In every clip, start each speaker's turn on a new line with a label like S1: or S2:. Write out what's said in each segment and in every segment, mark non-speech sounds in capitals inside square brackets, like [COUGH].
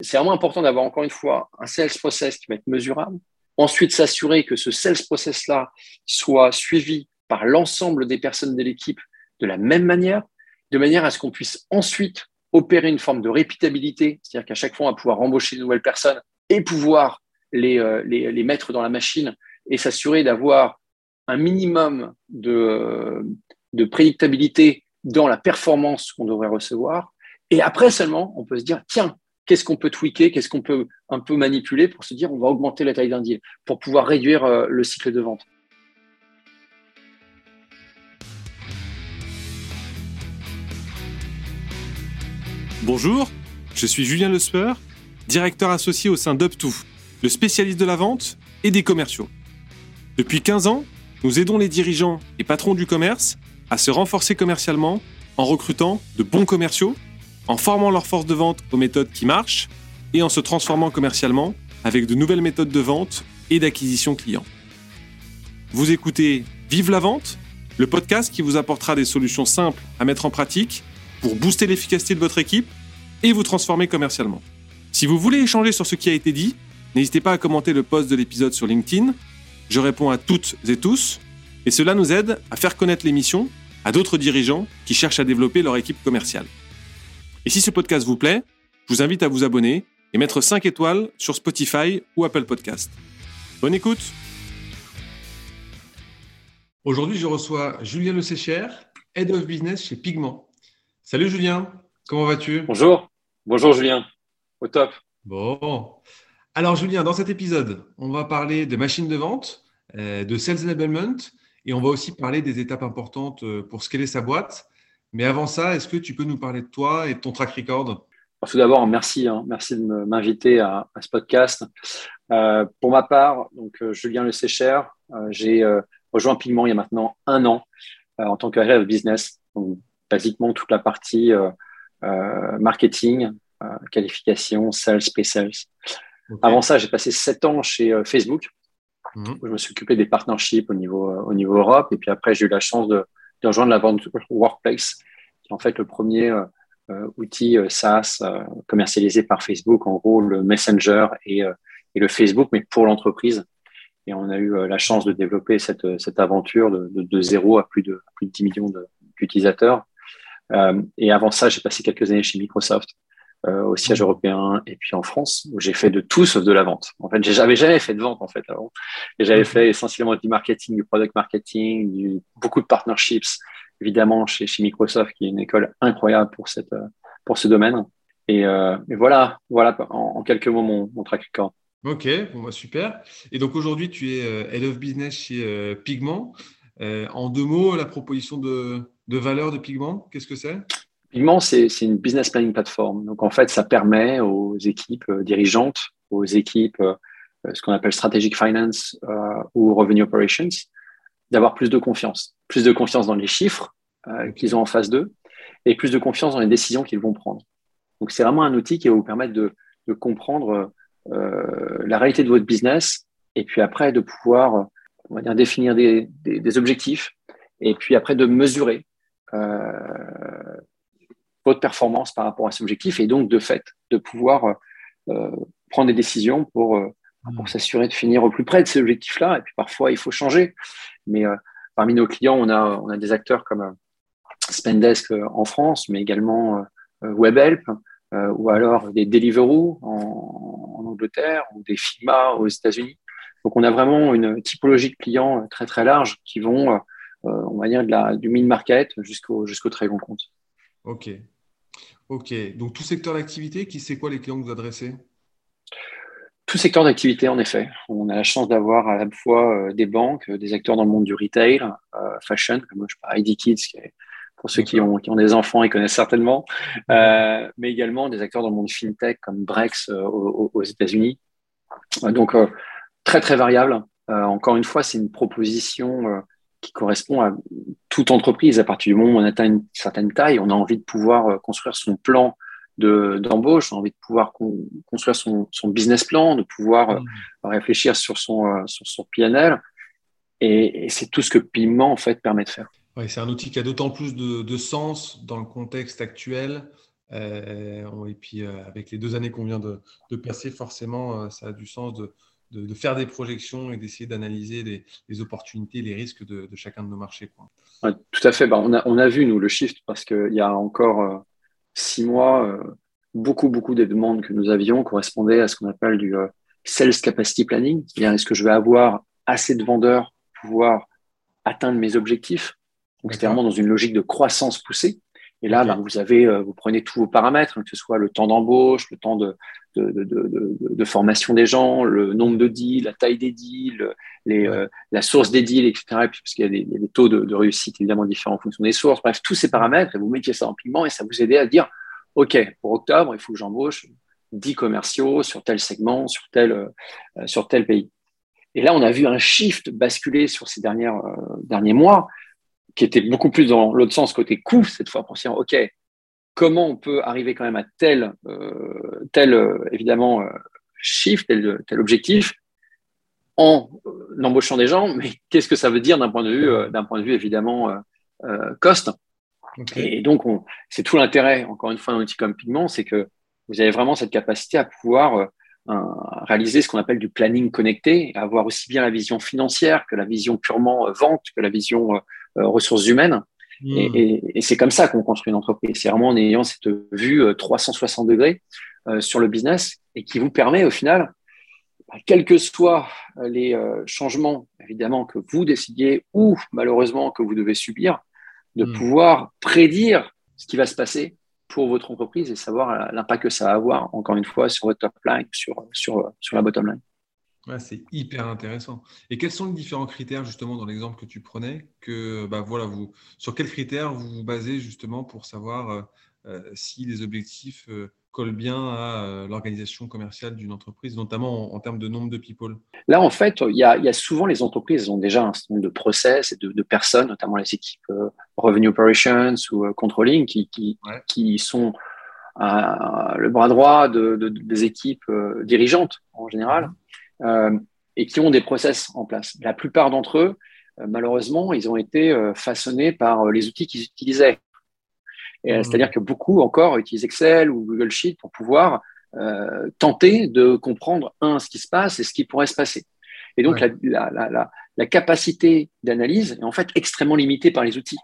S1: C'est vraiment important d'avoir encore une fois un sales process qui va être mesurable. Ensuite, s'assurer que ce sales process-là soit suivi par l'ensemble des personnes de l'équipe de la même manière, de manière à ce qu'on puisse ensuite opérer une forme de répétabilité, c'est-à-dire qu'à chaque fois, on va pouvoir embaucher de nouvelles personnes et pouvoir les, euh, les mettre dans la machine et s'assurer d'avoir un minimum de, euh, de prédictabilité dans la performance qu'on devrait recevoir. Et après seulement, on peut se dire, tiens, qu'est-ce qu'on peut tweaker, qu'est-ce qu'on peut un peu manipuler pour se dire, on va augmenter la taille d'un deal pour pouvoir réduire euh, le cycle de vente.
S2: Bonjour, je suis Julien Lesper, directeur associé au sein d'UpTo, le spécialiste de la vente et des commerciaux. Depuis 15 ans, nous aidons les dirigeants et patrons du commerce à se renforcer commercialement en recrutant de bons commerciaux, en formant leur force de vente aux méthodes qui marchent et en se transformant commercialement avec de nouvelles méthodes de vente et d'acquisition client. Vous écoutez Vive la vente, le podcast qui vous apportera des solutions simples à mettre en pratique pour booster l'efficacité de votre équipe et vous transformer commercialement. Si vous voulez échanger sur ce qui a été dit, n'hésitez pas à commenter le post de l'épisode sur LinkedIn. Je réponds à toutes et tous et cela nous aide à faire connaître l'émission à d'autres dirigeants qui cherchent à développer leur équipe commerciale. Et si ce podcast vous plaît, je vous invite à vous abonner et mettre 5 étoiles sur Spotify ou Apple Podcast. Bonne écoute Aujourd'hui, je reçois Julien Le Sécher, Head of Business chez Pigment. Salut Julien, comment vas-tu?
S1: Bonjour, bonjour Julien, au top.
S2: Bon. Alors Julien, dans cet épisode, on va parler de machines de vente, euh, de sales enablement et on va aussi parler des étapes importantes euh, pour scaler sa boîte. Mais avant ça, est-ce que tu peux nous parler de toi et de ton track record?
S1: Tout d'abord, merci, hein. merci de m'inviter à, ce podcast. Euh, pour ma part, donc Julien Le Sécher, j'ai rejoint Pigment il y a maintenant un an en tant que head of business. Donc, basiquement toute la partie euh, euh, marketing, euh, qualification, sales, pre-sales. Avant ça, j'ai passé sept ans chez Facebook, où je me suis occupé des partnerships au niveau, au niveau Europe. Et puis après, j'ai eu la chance de, rejoindre la vente Workplace, qui est en fait le premier outil SaaS commercialisé par Facebook, en gros le Messenger et, et le Facebook, mais pour l'entreprise. Et on a eu la chance de développer cette, cette aventure de, de, zéro à plus de, à plus de 10 millions d'utilisateurs. Euh, et avant ça, j'ai passé quelques années chez Microsoft, euh, au siège européen et puis en France, où j'ai fait de tout sauf de la vente. En fait, j'avais jamais fait de vente en fait avant. Et j'avais mmh. fait essentiellement du marketing, du product marketing, du, beaucoup de partnerships, évidemment chez, chez Microsoft, qui est une école incroyable pour cette pour ce domaine. Et, euh, et voilà, voilà en, quelques mots mon, mon track record.
S2: Ok, bon, bah, super. Et donc aujourd'hui, tu es Head of Business chez Pigment. en deux mots, la proposition de, de valeur de Pigment Qu'est-ce que c'est?
S1: Pigment, c'est une business planning platform. Donc, en fait, ça permet aux équipes euh, dirigeantes, aux équipes, euh, ce qu'on appelle strategic finance euh, ou revenue operations, d'avoir plus de confiance. Plus de confiance dans les chiffres qu'ils ont en face d'eux et plus de confiance dans les décisions qu'ils vont prendre. Donc, c'est vraiment un outil qui va vous permettre de, comprendre la réalité de votre business et puis après de pouvoir on va dire, définir des, des objectifs et puis après de mesurer euh, votre performance par rapport à cet objectif et donc de fait de pouvoir euh, prendre des décisions pour, euh, pour s'assurer de finir au plus près de ces objectifs-là. Et puis parfois, il faut changer. Mais parmi nos clients, on a, on a des acteurs comme Spendesk en France, mais également WebHelp, ou alors des Deliveroo en, en, Angleterre, ou des Figma aux États-Unis. Donc, on a vraiment une typologie de clients très, très large qui vont euh, on va dire, de la, du mid-market jusqu'au jusqu'au très grand compte.
S2: OK. OK. Donc, tout secteur d'activité, qui c'est quoi les clients que vous adressez?
S1: Tout secteur d'activité, en effet. On a la chance d'avoir à la fois euh, des banques, des acteurs dans le monde du retail, euh, fashion, comme je parle, ID Kids, pour ceux qui ont, qui ont des enfants, ils connaissent certainement, mais également des acteurs dans le monde fintech comme Brex aux, aux États-Unis. donc, très, très variable. encore une fois, c'est une proposition qui correspond à toute entreprise. À partir du moment où on atteint une certaine taille, on a envie de pouvoir euh, construire son plan d'embauche, on a envie de pouvoir construire son, business plan, de pouvoir euh, mmh. réfléchir sur son, euh, sur son PNL. Et, c'est tout ce que Piment en fait permet de faire.
S2: c'est un outil qui a d'autant plus de, sens dans le contexte actuel et puis, avec les deux années qu'on vient de, passer, forcément, ça a du sens de, de, faire des projections et d'essayer d'analyser les, opportunités, les risques de, chacun de nos marchés.
S1: tout à fait. Bah, on, a, on, a, vu, nous, le shift, parce qu'il y a encore six mois, beaucoup, beaucoup des demandes que nous avions correspondaient à ce qu'on appelle du sales capacity planning. Est-ce que je vais avoir assez de vendeurs pour pouvoir atteindre mes objectifs? Donc, c'était vraiment dans une logique de croissance poussée. Et là, ben, vous avez, euh, vous prenez tous vos paramètres, hein, que ce soit le temps d'embauche, le temps de, de, de, de, formation des gens, le nombre de deals, la taille des deals, les, euh, la source des deals, etc. Et puis, parce qu'il y a des, des taux de, réussite évidemment différents en fonction des sources. Bref, tous ces paramètres, et vous mettiez ça en pigment et ça vous aidait à dire, OK, pour octobre, il faut que j'embauche 10 commerciaux sur tel segment, sur tel, euh, sur tel pays. Et là, on a vu un shift basculer sur ces dernières, euh, derniers mois, qui était beaucoup plus dans l'autre sens, côté coût, cette fois, pour se dire, OK, comment on peut arriver quand même à tel, euh, tel évidemment, shift, tel, tel objectif, en embauchant des gens, mais [LAUGHS] qu'est-ce que ça veut dire d'un point de vue, d'un point de vue évidemment, cost? Et donc, c'est tout l'intérêt, encore une fois, d'un outil comme Pigment, c'est que vous avez vraiment cette capacité à pouvoir euh, réaliser ce qu'on appelle du planning connecté, avoir aussi bien la vision financière que la vision purement euh, vente, que la vision euh, ressources humaines. Hmm. Et, c'est comme ça qu'on construit une entreprise. C'est vraiment en ayant cette vue 360 degrés sur le business et qui vous permet au final, bah, quels que soient les changements, évidemment, que vous décidiez ou malheureusement que vous devez subir, de hmm. pouvoir prédire ce qui va se passer pour votre entreprise et savoir l'impact que ça va avoir, encore une fois, sur votre top line, sur, sur, sur la bottom line.
S2: Ouais, c'est hyper intéressant. Et quels sont les différents critères, justement, dans l'exemple que tu prenais que, bah, voilà, vous, Sur quels critères vous vous basez, justement, pour savoir euh, euh, si les objectifs euh, colle bien à euh, l'organisation commerciale d'une entreprise, notamment en, termes de nombre de people
S1: Là, en fait, il y a, souvent les entreprises ont déjà un certain nombre de process et de, personnes, notamment les équipes euh, Revenue Operations ou euh, Controlling, qui, qui, sont le bras droit de, des équipes dirigeantes en général mhm. et qui ont des process en place. La plupart d'entre eux, malheureusement, ils ont été façonnés par les outils qu'ils utilisaient. Euh, mmh. C'est-à-dire que beaucoup encore utilisent Excel ou Google Sheet pour pouvoir euh, tenter de comprendre, un, ce qui se passe et ce qui pourrait se passer. Et donc, la, capacité d'analyse est en fait extrêmement limitée par les outils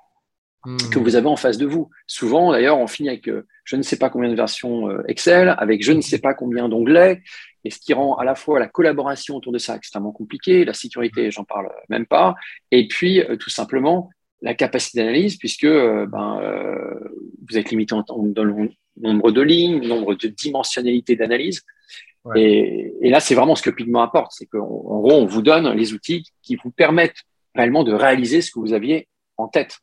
S1: mmh. que vous avez en face de vous. Souvent, d'ailleurs, on finit avec euh, je ne sais pas combien de versions Excel, avec je ne sais pas combien d'onglets, et ce qui rend à la fois la collaboration autour de ça extrêmement compliquée, la sécurité, j'en parle même pas, et puis tout simplement la capacité d'analyse, puisque euh, ben, euh, vous êtes limité en, dans le nombre de lignes, nombre de dimensionnalités d'analyse. Et, et, là, c'est vraiment ce que Pigment apporte. C'est qu'en gros, on vous donne les outils qui vous permettent réellement de réaliser ce que vous aviez en tête.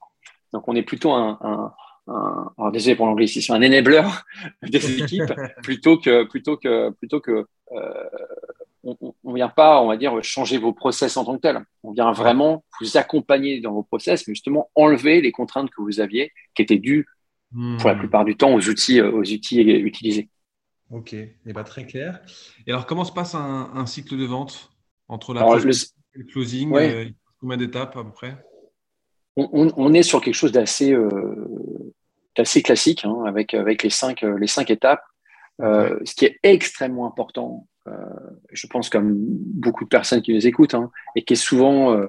S1: Donc, on est plutôt un, un, un alors désolé pour l'anglicisme, un enabler [LAUGHS] des équipes [LAUGHS] plutôt que plutôt que plutôt que euh, on ne vient pas, on va dire, changer vos process en tant que tel. On vient vraiment vous accompagner dans vos process, mais justement enlever les contraintes que vous aviez, qui étaient dues pour la hmm. plupart du temps aux outils, euh, aux outils utilisés.
S2: Ok, et eh ben, très clair. Et alors, comment se passe un, cycle de vente entre la le... et le closing euh, Combien d'étapes à peu près?
S1: On, est sur quelque chose d'assez euh, classique, hein, avec, avec les, cinq, les cinq étapes. ce qui est extrêmement important, euh, je pense comme beaucoup de personnes qui nous écoutent, hein, et qui est souvent euh,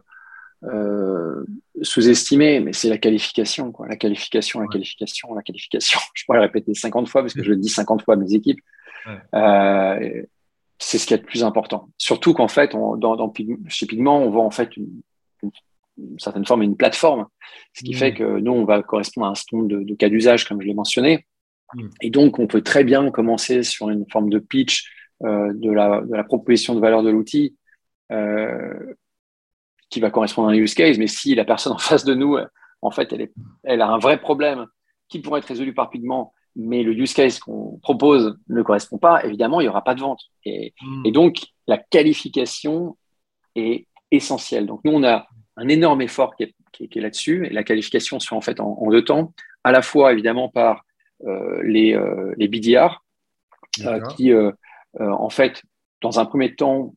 S1: euh, sous-estimé, mais c'est la qualification, quoi. La qualification, la qualification, la qualification. [LAUGHS] Je pourrais le répéter 50 fois parce que je le dis 50 fois à mes équipes. c'est ce qui est le plus important. Surtout qu'en fait, on, dans, chez Pigment, on voit en fait une, certaine forme une plateforme, ce qui fait mmh. que nous, on va correspondre à un certain nombre de, cas d'usage, comme je l'ai mentionné. Mmh. Et donc, on peut très bien commencer sur une forme de pitch euh, de, la, de, la, proposition de valeur de l'outil euh, qui va correspondre à un use case. Mais si la personne [LAUGHS] en face de nous, en fait, elle, est, elle a un vrai problème qui pourrait être résolu par pigment, mais le use case qu'on propose ne correspond pas, évidemment, il n'y aura pas de vente. Et, hmm. et, donc, la qualification est essentielle. Donc, nous, on a un énorme effort qui est, qui est, là-dessus. Et la qualification se fait en fait en, en, deux temps, à la fois, évidemment, par euh, les, euh, les BDR, euh, qui euh, en fait, dans un premier temps,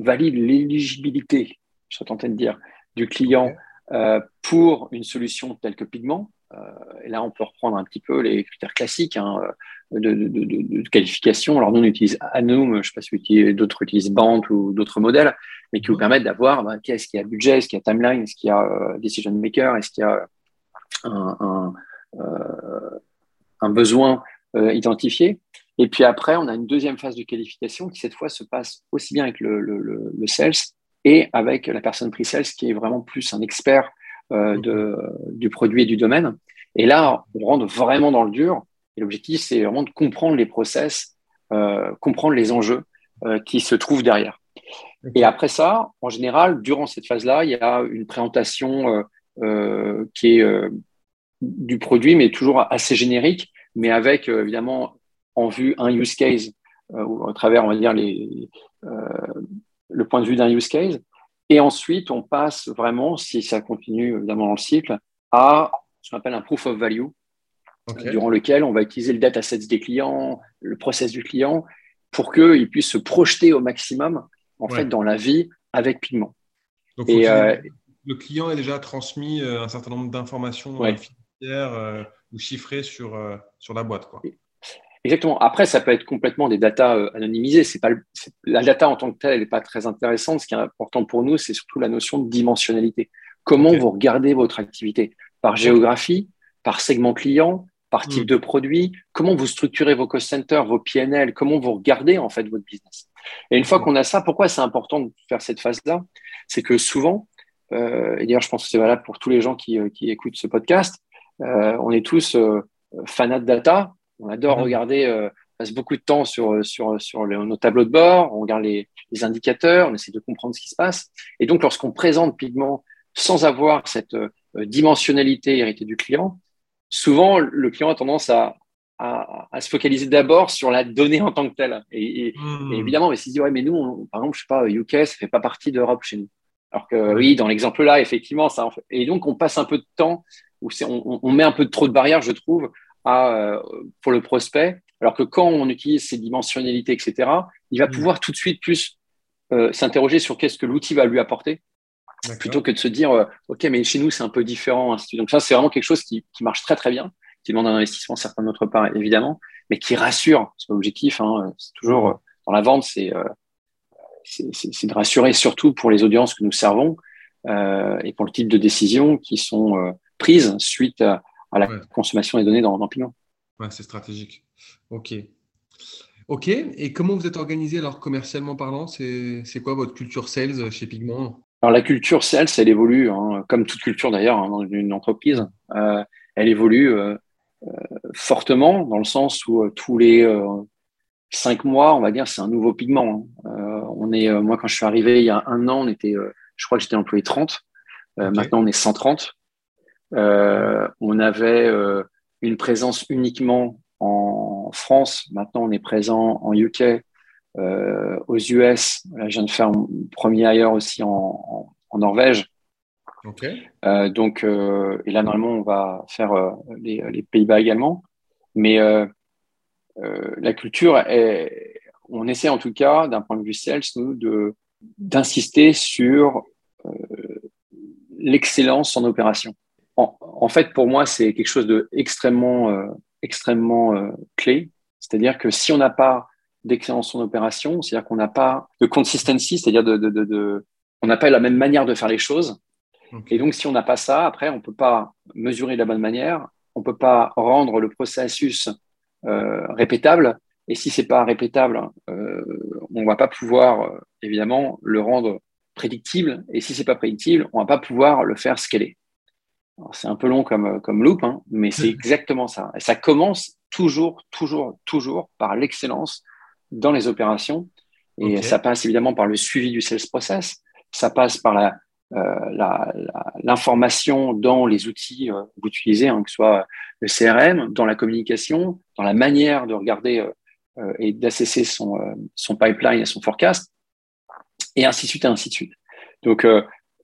S1: valide l'éligibilité, je suis tenté de dire, du client euh, pour une solution telle que Pigment. et là, on peut reprendre un petit peu les critères classiques hein, de, qualification. Alors, nous, on utilise Anum, je ne sais pas si d'autres utilisent Bant ou d'autres modèles, mais qui vous permettent d'avoir bah, qu'est-ce qu'il y a budget, est-ce qu'il y a timeline, est-ce qu'il y a decision maker, est-ce qu'il y a un, un besoin identifié. Et puis après, on a une deuxième phase de qualification qui, cette fois, se passe aussi bien avec le, le, le sales et avec la personne pre-sales qui est vraiment plus un expert euh, de, du produit et du domaine. Et là, on rentre vraiment dans le dur. Et l'objectif, c'est vraiment de comprendre les process, euh, comprendre les enjeux euh, qui se trouvent derrière. Et après ça, en général, durant cette phase-là, il y a une présentation qui est du produit, mais toujours assez générique, mais avec évidemment en vue un use case, ou à travers, on va dire, les, le point de vue d'un use case. Et ensuite, on passe vraiment, si ça continue évidemment dans le cycle, à ce qu'on appelle un proof of value, durant lequel on va utiliser le dataset des clients, le process du client, pour qu'il puisse se projeter au maximum en fait, dans la vie avec Pigment.
S2: Donc, et, euh, le client est déjà transmis euh, un certain nombre d'informations euh, financières ou chiffrées sur, sur la boîte. Quoi.
S1: Exactement. Après, ça peut être complètement des datas euh, anonymisées. C'est pas la data en tant que telle, elle n'est pas très intéressante. Ce qui est important pour nous, c'est surtout la notion de dimensionnalité. Comment vous regardez votre activité? Par géographie, par segment client, par type mm. de produit? Comment vous structurez vos cost centers, vos PNL. Comment vous regardez en fait votre business? Et une fois mm. qu'on a ça, pourquoi c'est important de faire cette phase-là? C'est que souvent, euh, et d'ailleurs, je pense que c'est valable pour tous les gens qui, euh, qui écoutent ce podcast, euh, on est tous euh, fanats de data on adore mhm. regarder, euh, on passe beaucoup de temps sur, sur, sur nos tableaux de bord, on regarde les, indicateurs, on essaie de comprendre ce qui se passe. Et donc, lorsqu'on présente Pigment sans avoir cette euh, dimensionnalité héritée du client, souvent, le client a tendance à, à, se focaliser d'abord sur la donnée en tant que telle. Et, mhm. évidemment, il s'est dit, ouais, mais nous, par exemple, je sais pas, UK, ça fait pas partie d'Europe chez nous. Alors que oui, dans l'exemple là, effectivement, ça. En fait. Et donc, on passe un peu de temps, où on, on, met un peu trop de barrières, je trouve, euh, pour le prospect. Alors que quand on utilise ces dimensionnalités, etc., il va mm. pouvoir tout de suite plus euh, s'interroger sur qu'est-ce que l'outil va lui apporter, plutôt que de se dire, euh, OK, mais chez nous, c'est un peu différent. Donc ça, c'est vraiment quelque chose qui, qui, marche très, très bien, qui demande un investissement certain de notre part, évidemment, mais qui rassure. C'est l'objectif. Hein, c'est toujours, dans la vente, c'est de rassurer surtout pour les audiences que nous servons et pour le type de décisions qui sont prises suite à, à la consommation des données dans, dans Pigment.
S2: Ouais, c'est stratégique. OK. OK. Et comment vous êtes organisé alors commercialement parlant? C'est quoi votre culture sales chez Pigment?
S1: Alors la culture sales, elle évolue, hein, comme toute culture d'ailleurs hein, dans une entreprise. Euh, elle évolue euh, euh, fortement dans le sens où tous les cinq mois, on va dire, c'est un nouveau pigment. Hein. on est, moi, quand je suis arrivé il y a un an, on était, je crois que j'étais employé 30. Maintenant, on est 130. Euh, on avait euh, une présence uniquement en France. Maintenant, on est présent en UK, euh, aux US. Là, je viens de faire un premier ailleurs aussi en, Norvège. donc, et là, normalement, on va faire les, Pays-Bas également. Mais la culture, est, on essaie en tout cas, d'un point de vue sales, nous, d'insister sur l'excellence en opération en, fait, pour moi, c'est quelque chose de extrêmement, euh, extrêmement euh, clé. C'est-à-dire que si on n'a pas d'excellence en opération, c'est-à-dire qu'on n'a pas de consistency, c'est-à-dire de, de, de, on n'a pas la même manière de faire les choses. Et donc, si on n'a pas ça, après, on ne peut pas mesurer de la bonne manière, on ne peut pas rendre le processus euh, répétable. Et si c'est pas répétable, euh, on ne va pas pouvoir, évidemment, le rendre prédictible. Et si c'est pas prédictible, on ne va pas pouvoir le faire scaler. C'est un peu long comme, comme loop, hein, mais c'est [LAUGHS] exactement ça. Et ça commence toujours, toujours, toujours par l'excellence dans les opérations. Et ça passe évidemment par le suivi du sales process. Ça passe par la, euh, l'information dans les outils euh, que vous utilisez, hein, que ce soit le CRM, dans la communication, dans la manière de regarder euh, et d'assesser son, son pipeline et son forecast, et ainsi de suite, et ainsi de suite. Donc,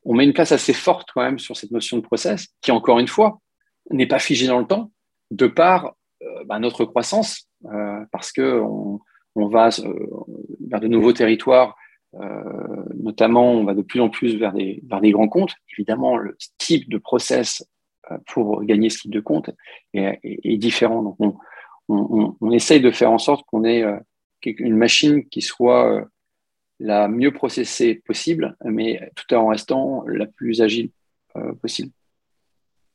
S1: on met une place assez forte quand même sur cette notion de process, qui encore une fois n'est pas figée dans le temps, de par euh, bah, notre croissance, euh, parce que on, va euh, vers de nouveaux territoires, notamment on va de plus en plus vers des, grands comptes. Évidemment, le type de process pour gagner ce type de compte est, différent. Donc, on, on, on, essaye de faire en sorte qu'on ait une machine qui soit la mieux processée possible, mais tout en restant la plus agile possible.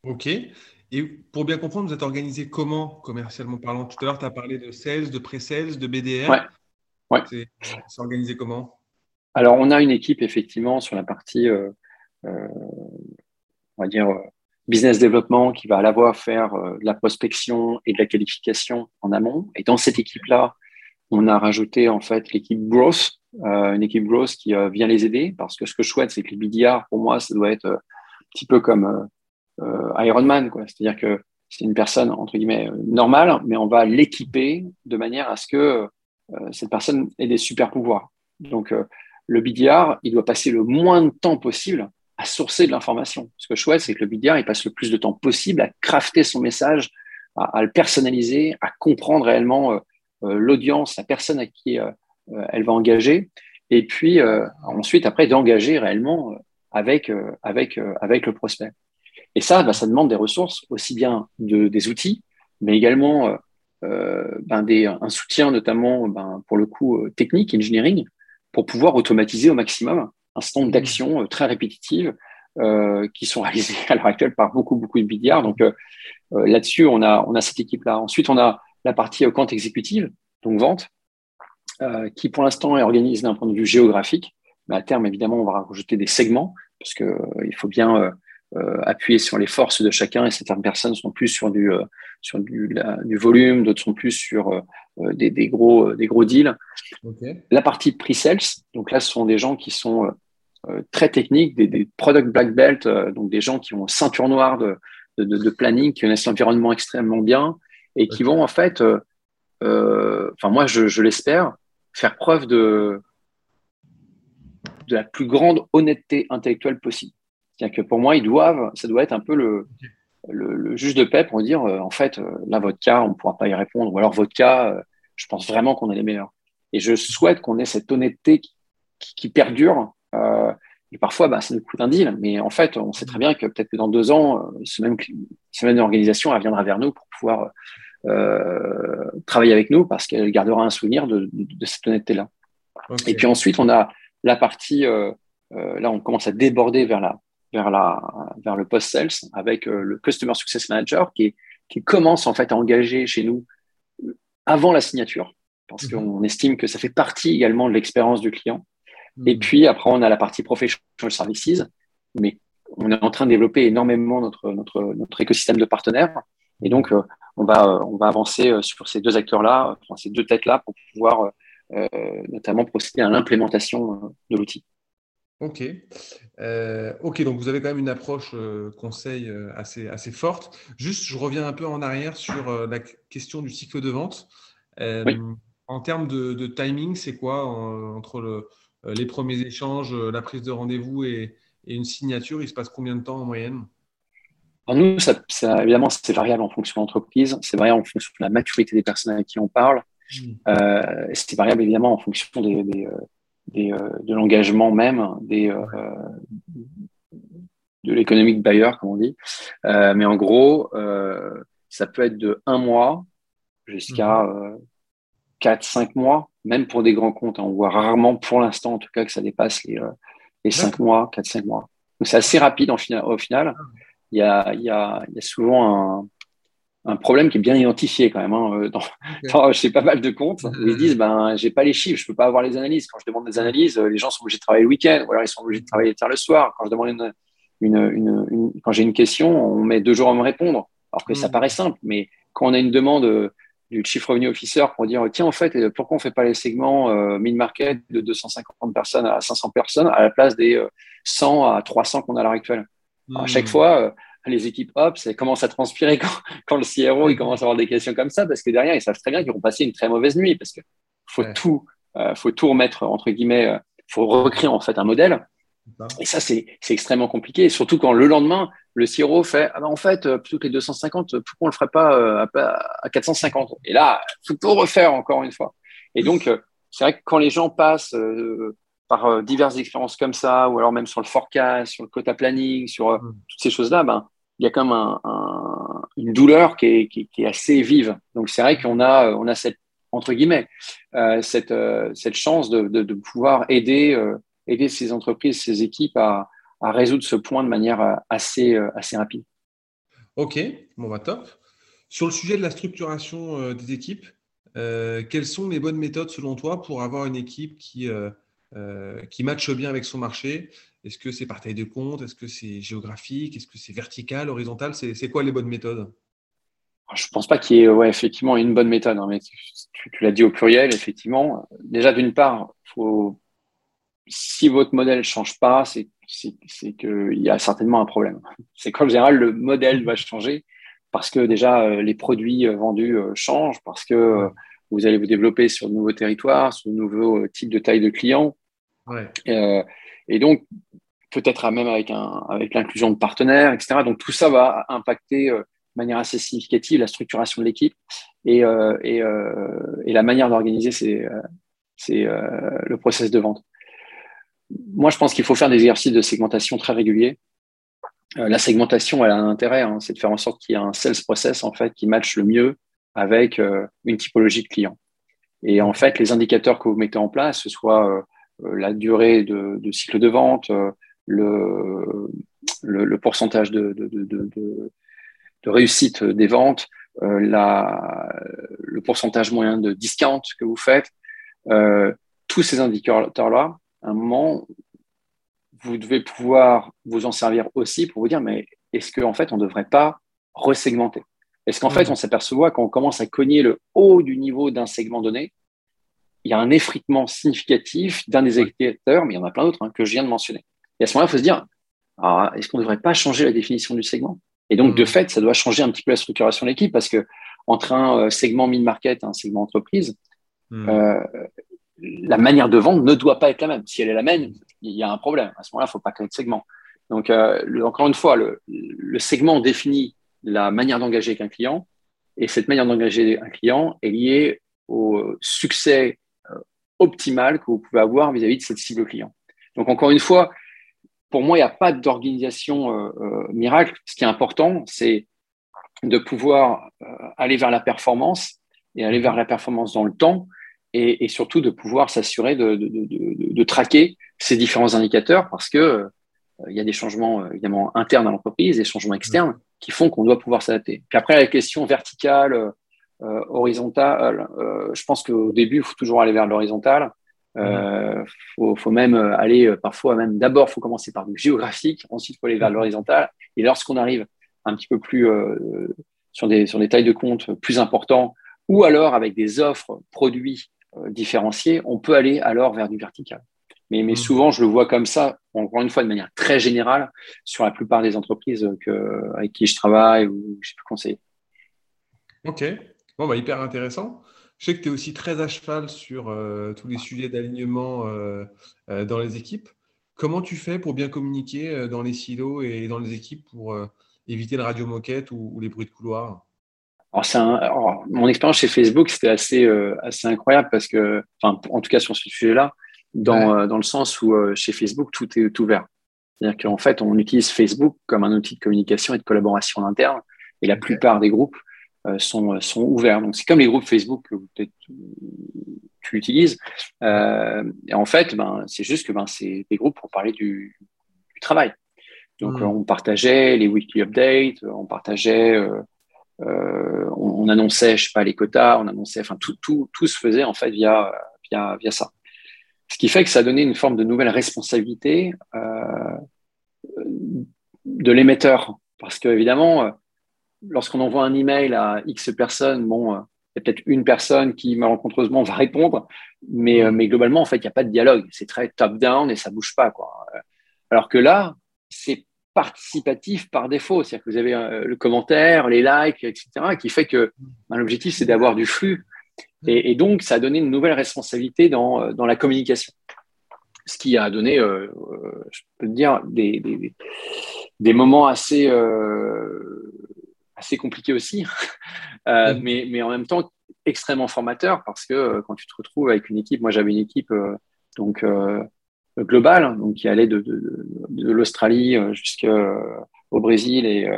S2: Ok. Et pour bien comprendre, vous êtes organisé comment commercialement parlant? Tout à l'heure, tu as parlé de sales, de pré-sales, de BDR.
S1: Ouais. ouais.
S2: C'est organisé comment?
S1: Alors, on a une équipe effectivement sur la partie, euh, euh, on va dire, euh, business développement qui va à la fois faire de la prospection et de la qualification en amont. Et dans cette équipe-là, on a rajouté en fait l'équipe growth, une équipe growth qui vient les aider parce que ce que je souhaite, c'est que les BDR, pour moi, ça doit être un petit peu comme euh, Iron Man, quoi. C'est-à-dire que c'est une personne entre guillemets normale, mais on va l'équiper de manière à ce que euh, cette personne ait des super pouvoirs. Donc euh, le BDR, il doit passer le moins de temps possible à sourcer de l'information. Ce que je souhaite, c'est que le BDR, il passe le plus de temps possible à crafter son message, à, le personnaliser, à comprendre réellement l'audience, la personne à qui elle va engager, et puis ensuite, après, d'engager réellement avec, avec, avec le prospect. Et ça, bah, ça demande des ressources, aussi bien de, des outils, mais également euh, euh ben des, un soutien, notamment ben, pour le coup euh, technique, engineering, pour pouvoir automatiser au maximum un certain nombre mmh. d'actions euh, très répétitives euh, qui sont [LAUGHS] réalisées à l'heure actuelle par beaucoup, beaucoup de BDR. Donc là-dessus, on a, on a cette équipe-là. Ensuite, on a la partie compte exécutive, donc vente, qui pour l'instant est organisée d'un point de vue géographique. Mais à terme, évidemment, on va rajouter des segments, parce qu'il il faut bien euh, appuyer sur les forces de chacun et certaines personnes sont plus sur du, euh, sur du, du volume, d'autres sont plus sur euh, des, des, gros, des gros deals. La partie pre-sales, donc là, ce sont des gens qui sont très techniques, des, des, product black belt, donc des gens qui ont ceinture noire de, de, de planning, qui connaissent l'environnement extrêmement bien et qui vont en fait, enfin moi je, l'espère, faire preuve de, la plus grande honnêteté intellectuelle possible. C'est-à-dire que pour moi, ils doivent, ça doit être un peu le, juge de paix pour dire, euh, en fait, euh, là, votre cas, on ne pourra pas y répondre. Ou alors, votre cas, euh, je pense vraiment qu'on est les meilleurs. Et je souhaite qu'on ait cette honnêteté qui, perdure. et parfois, bah, ça nous coûte un deal. Mais en fait, on sait très bien que peut-être que dans deux ans, ce même, ce même organisation reviendra vers nous pour pouvoir travailler avec nous parce qu'elle gardera un souvenir de, de, cette honnêteté-là. Et puis ensuite, on a la partie, là, on commence à déborder vers la, vers, la, vers le post-sales avec euh, le Customer Success Manager qui, qui commence en fait à engager chez nous avant la signature parce mhm. qu'on estime que ça fait partie également de l'expérience du client. Mhm. Et puis après, on a la partie Professional Services, mais on est en train de développer énormément notre, notre, notre écosystème de partenaires. Et donc, euh, on, va, euh, on va avancer sur ces deux acteurs-là, ces deux têtes-là, pour pouvoir notamment procéder à l'implémentation de l'outil.
S2: Ok. Euh, ok, donc vous avez quand même une approche euh, conseil euh, assez, assez forte. Juste, je reviens un peu en arrière sur la question du cycle de vente. En termes de, timing, c'est quoi entre les premiers échanges, la prise de rendez-vous et, une signature Il se passe combien de temps en moyenne?
S1: Alors nous, ça, évidemment, c'est variable en fonction de l'entreprise, c'est variable en fonction de la maturité des personnes avec qui on parle, mmh. c'est variable évidemment en fonction des euh, de l'engagement même des, euh, de l'économique buyer, comme on dit. Euh, mais en gros, ça peut être de un mois jusqu'à 4-5 mhm. mois, même pour des grands comptes. On voit rarement, pour l'instant en tout cas, que ça dépasse les, les 5 mois, 4-5 mois. Donc c'est assez rapide en au final. Il y a, il y a, il y a souvent un, un problème qui est bien identifié quand même. Hein, dans, je sais pas mal de comptes où ils disent ben j'ai pas les chiffres, je peux pas avoir les analyses. Quand je demande des analyses, les gens sont obligés de travailler le week-end, ou alors ils sont obligés de travailler tard le soir. Quand je demande une, une, une, quand j'ai une question, on met deux jours à me répondre, alors que ça mm. paraît simple. Mais quand on a une demande euh, du Chief Revenue Officer pour dire tiens en fait pourquoi on fait pas les segments euh, mid market de 250 personnes à 500 personnes à la place des 100 euh, à 300 qu'on a à l'heure actuelle? À chaque mm. fois les équipes Ops elles commencent à transpirer [LAUGHS] quand, quand, le CRO il commence à avoir des questions comme ça parce que derrière ils savent très bien qu'ils vont passer une très mauvaise nuit parce que faut tout euh, faut tout remettre entre guillemets euh, faut recréer en fait un modèle. Et ça c'est extrêmement compliqué surtout quand le lendemain le CRO fait ah ben, en fait euh, plutôt que les 250 pourquoi on le ferait pas à, 450 et là faut tout refaire encore une fois. Et donc c'est vrai que quand les gens passent par diverses expériences comme ça, ou alors même sur le forecast, sur le quota planning, sur mm. toutes ces choses-là, ben, il y a comme un, une douleur qui est, qui, est, assez vive. Donc c'est vrai qu'on a, on a cette, entre guillemets, euh, cette, euh, cette chance de, de, pouvoir aider, euh, aider ces entreprises, ces équipes à, à, résoudre ce point de manière assez, assez rapide.
S2: Ok, bon bah top. Sur le sujet de la structuration des équipes, quelles sont les bonnes méthodes selon toi pour avoir une équipe qui, qui matche bien avec son marché est-ce que c'est par taille de compte? Est-ce que c'est géographique? Est-ce que c'est vertical, horizontal? C'est quoi les bonnes méthodes?
S1: Je ne pense pas qu'il y ait ouais, effectivement une bonne méthode. Hein, mais tu, l'as dit au pluriel, effectivement. Déjà, d'une part, faut, si votre modèle ne change pas, c'est qu'il y a certainement un problème. [LAUGHS] C'est qu'en général, le modèle va changer parce que déjà, euh, les produits euh, vendus euh, changent, parce que vous allez vous développer sur de nouveaux territoires, sur de nouveaux types de taille de clients. Ouais. Et donc, peut-être même avec, avec l'inclusion de partenaires, etc. Donc, tout ça va impacter euh, de manière assez significative la structuration de l'équipe et, euh, et, euh, la manière d'organiser c'est, c'est le process de vente. Moi, je pense qu'il faut faire des exercices de segmentation très réguliers. la segmentation, elle a un intérêt, hein, c'est de faire en sorte qu'il y ait un sales process en fait qui matche le mieux avec une typologie de clients. Et en fait, les indicateurs que vous mettez en place, ce soit euh, la durée de, cycle de vente, euh, le, le, pourcentage de, de, réussite des ventes, euh, la, le pourcentage moyen de discount que vous faites, tous ces indicateurs-là, à un moment, vous devez pouvoir vous en servir aussi pour vous dire, mais est-ce qu'en en fait, on ne devrait pas resegmenter? Est-ce qu'en fait, on s'aperçoit quand on commence à cogner le haut du niveau d'un segment donné, il y a un effritement significatif d'un des indicateurs, mais il y en a plein d'autres hein, que je viens de mentionner. Et à ce moment-là, il faut se dire, ah, est-ce qu'on ne devrait pas changer la définition du segment? Et donc, de hmm. fait, ça doit changer un petit peu la structuration de l'équipe parce que entre un euh, segment mid-market et un segment entreprise, hmm. euh, la manière de vendre ne doit pas être la même. Si elle est la même, il y a un problème. À ce moment-là, il ne faut pas créer de segment. Donc, euh, encore une fois, le, le, segment définit la manière d'engager un client et cette manière d'engager un client est liée au succès optimale que vous pouvez avoir vis-à-vis de cette cible client. Donc, encore une fois, pour moi, il n'y a pas d'organisation euh, euh, miracle. Ce qui est important, c'est de pouvoir euh, aller vers la performance et aller vers la performance dans le temps et, surtout de pouvoir s'assurer de, traquer ces différents indicateurs parce que il y a des changements évidemment internes à l'entreprise, des changements externes qui font qu'on doit pouvoir s'adapter. Puis après, la question verticale, horizontale, euh, je pense qu'au début, il faut toujours aller vers l'horizontal. Il euh, faut, même aller parfois même d'abord, il faut commencer par du géographique, ensuite il faut aller vers l'horizontal. Et lorsqu'on arrive un petit peu plus sur, des, sur des tailles de compte plus importants, ou alors avec des offres produits différenciés, on peut aller alors vers du vertical. Mais, mais, souvent, je le vois comme ça, encore une fois, de manière très générale, sur la plupart des entreprises que, avec qui je travaille ou que j'ai pu conseiller.
S2: Ok, Bon, bah, hyper intéressant. Je sais que tu es aussi très à cheval sur euh, tous les sujets d'alignement euh, euh, dans les équipes. Comment tu fais pour bien communiquer dans les silos et dans les équipes pour éviter le radio moquette ou, les bruits de couloir?
S1: Alors, Mon expérience chez Facebook, c'était assez, assez incroyable parce que, en tout cas sur ce sujet-là, dans, dans, le sens où chez Facebook, tout est ouvert. C'est-à-dire qu'en fait, on utilise Facebook comme un outil de communication et de collaboration interne. Et la plupart des groupes sont, sont ouverts. Donc, c'est comme les groupes Facebook que peut-être tu utilises. Euh, et en fait, ben, c'est juste que ben, c'est des groupes pour parler du, du travail. Donc, hmm. on partageait les weekly updates, on partageait, euh, euh, on, annonçait, je sais pas, les quotas, on annonçait, enfin, tout, tout, tout se faisait en fait via, via, via ça. Ce qui fait que ça a donné une forme de nouvelle responsabilité euh, de l'émetteur. Parce que, évidemment, lorsqu'on envoie un email à X personnes, bon, euh, il y a peut-être une personne qui malencontreusement va répondre, mais, euh, mais globalement, en fait, il n'y a pas de dialogue. C'est très top-down et ça bouge pas. Quoi. Alors que là, c'est participatif par défaut. C'est-à-dire que vous avez euh, le commentaire, les likes, etc., qui fait que ben, l'objectif, c'est d'avoir du flux. Et, donc, ça a donné une nouvelle responsabilité dans, dans la communication. Ce qui a donné, je peux dire, des, des, des moments assez assez compliqué aussi, [LAUGHS] euh, mais, mais en même temps extrêmement formateur parce que euh, quand tu te retrouves avec une équipe, moi j'avais une équipe euh, donc globale, donc qui allait de, de, de l'Australie jusqu'au Brésil et,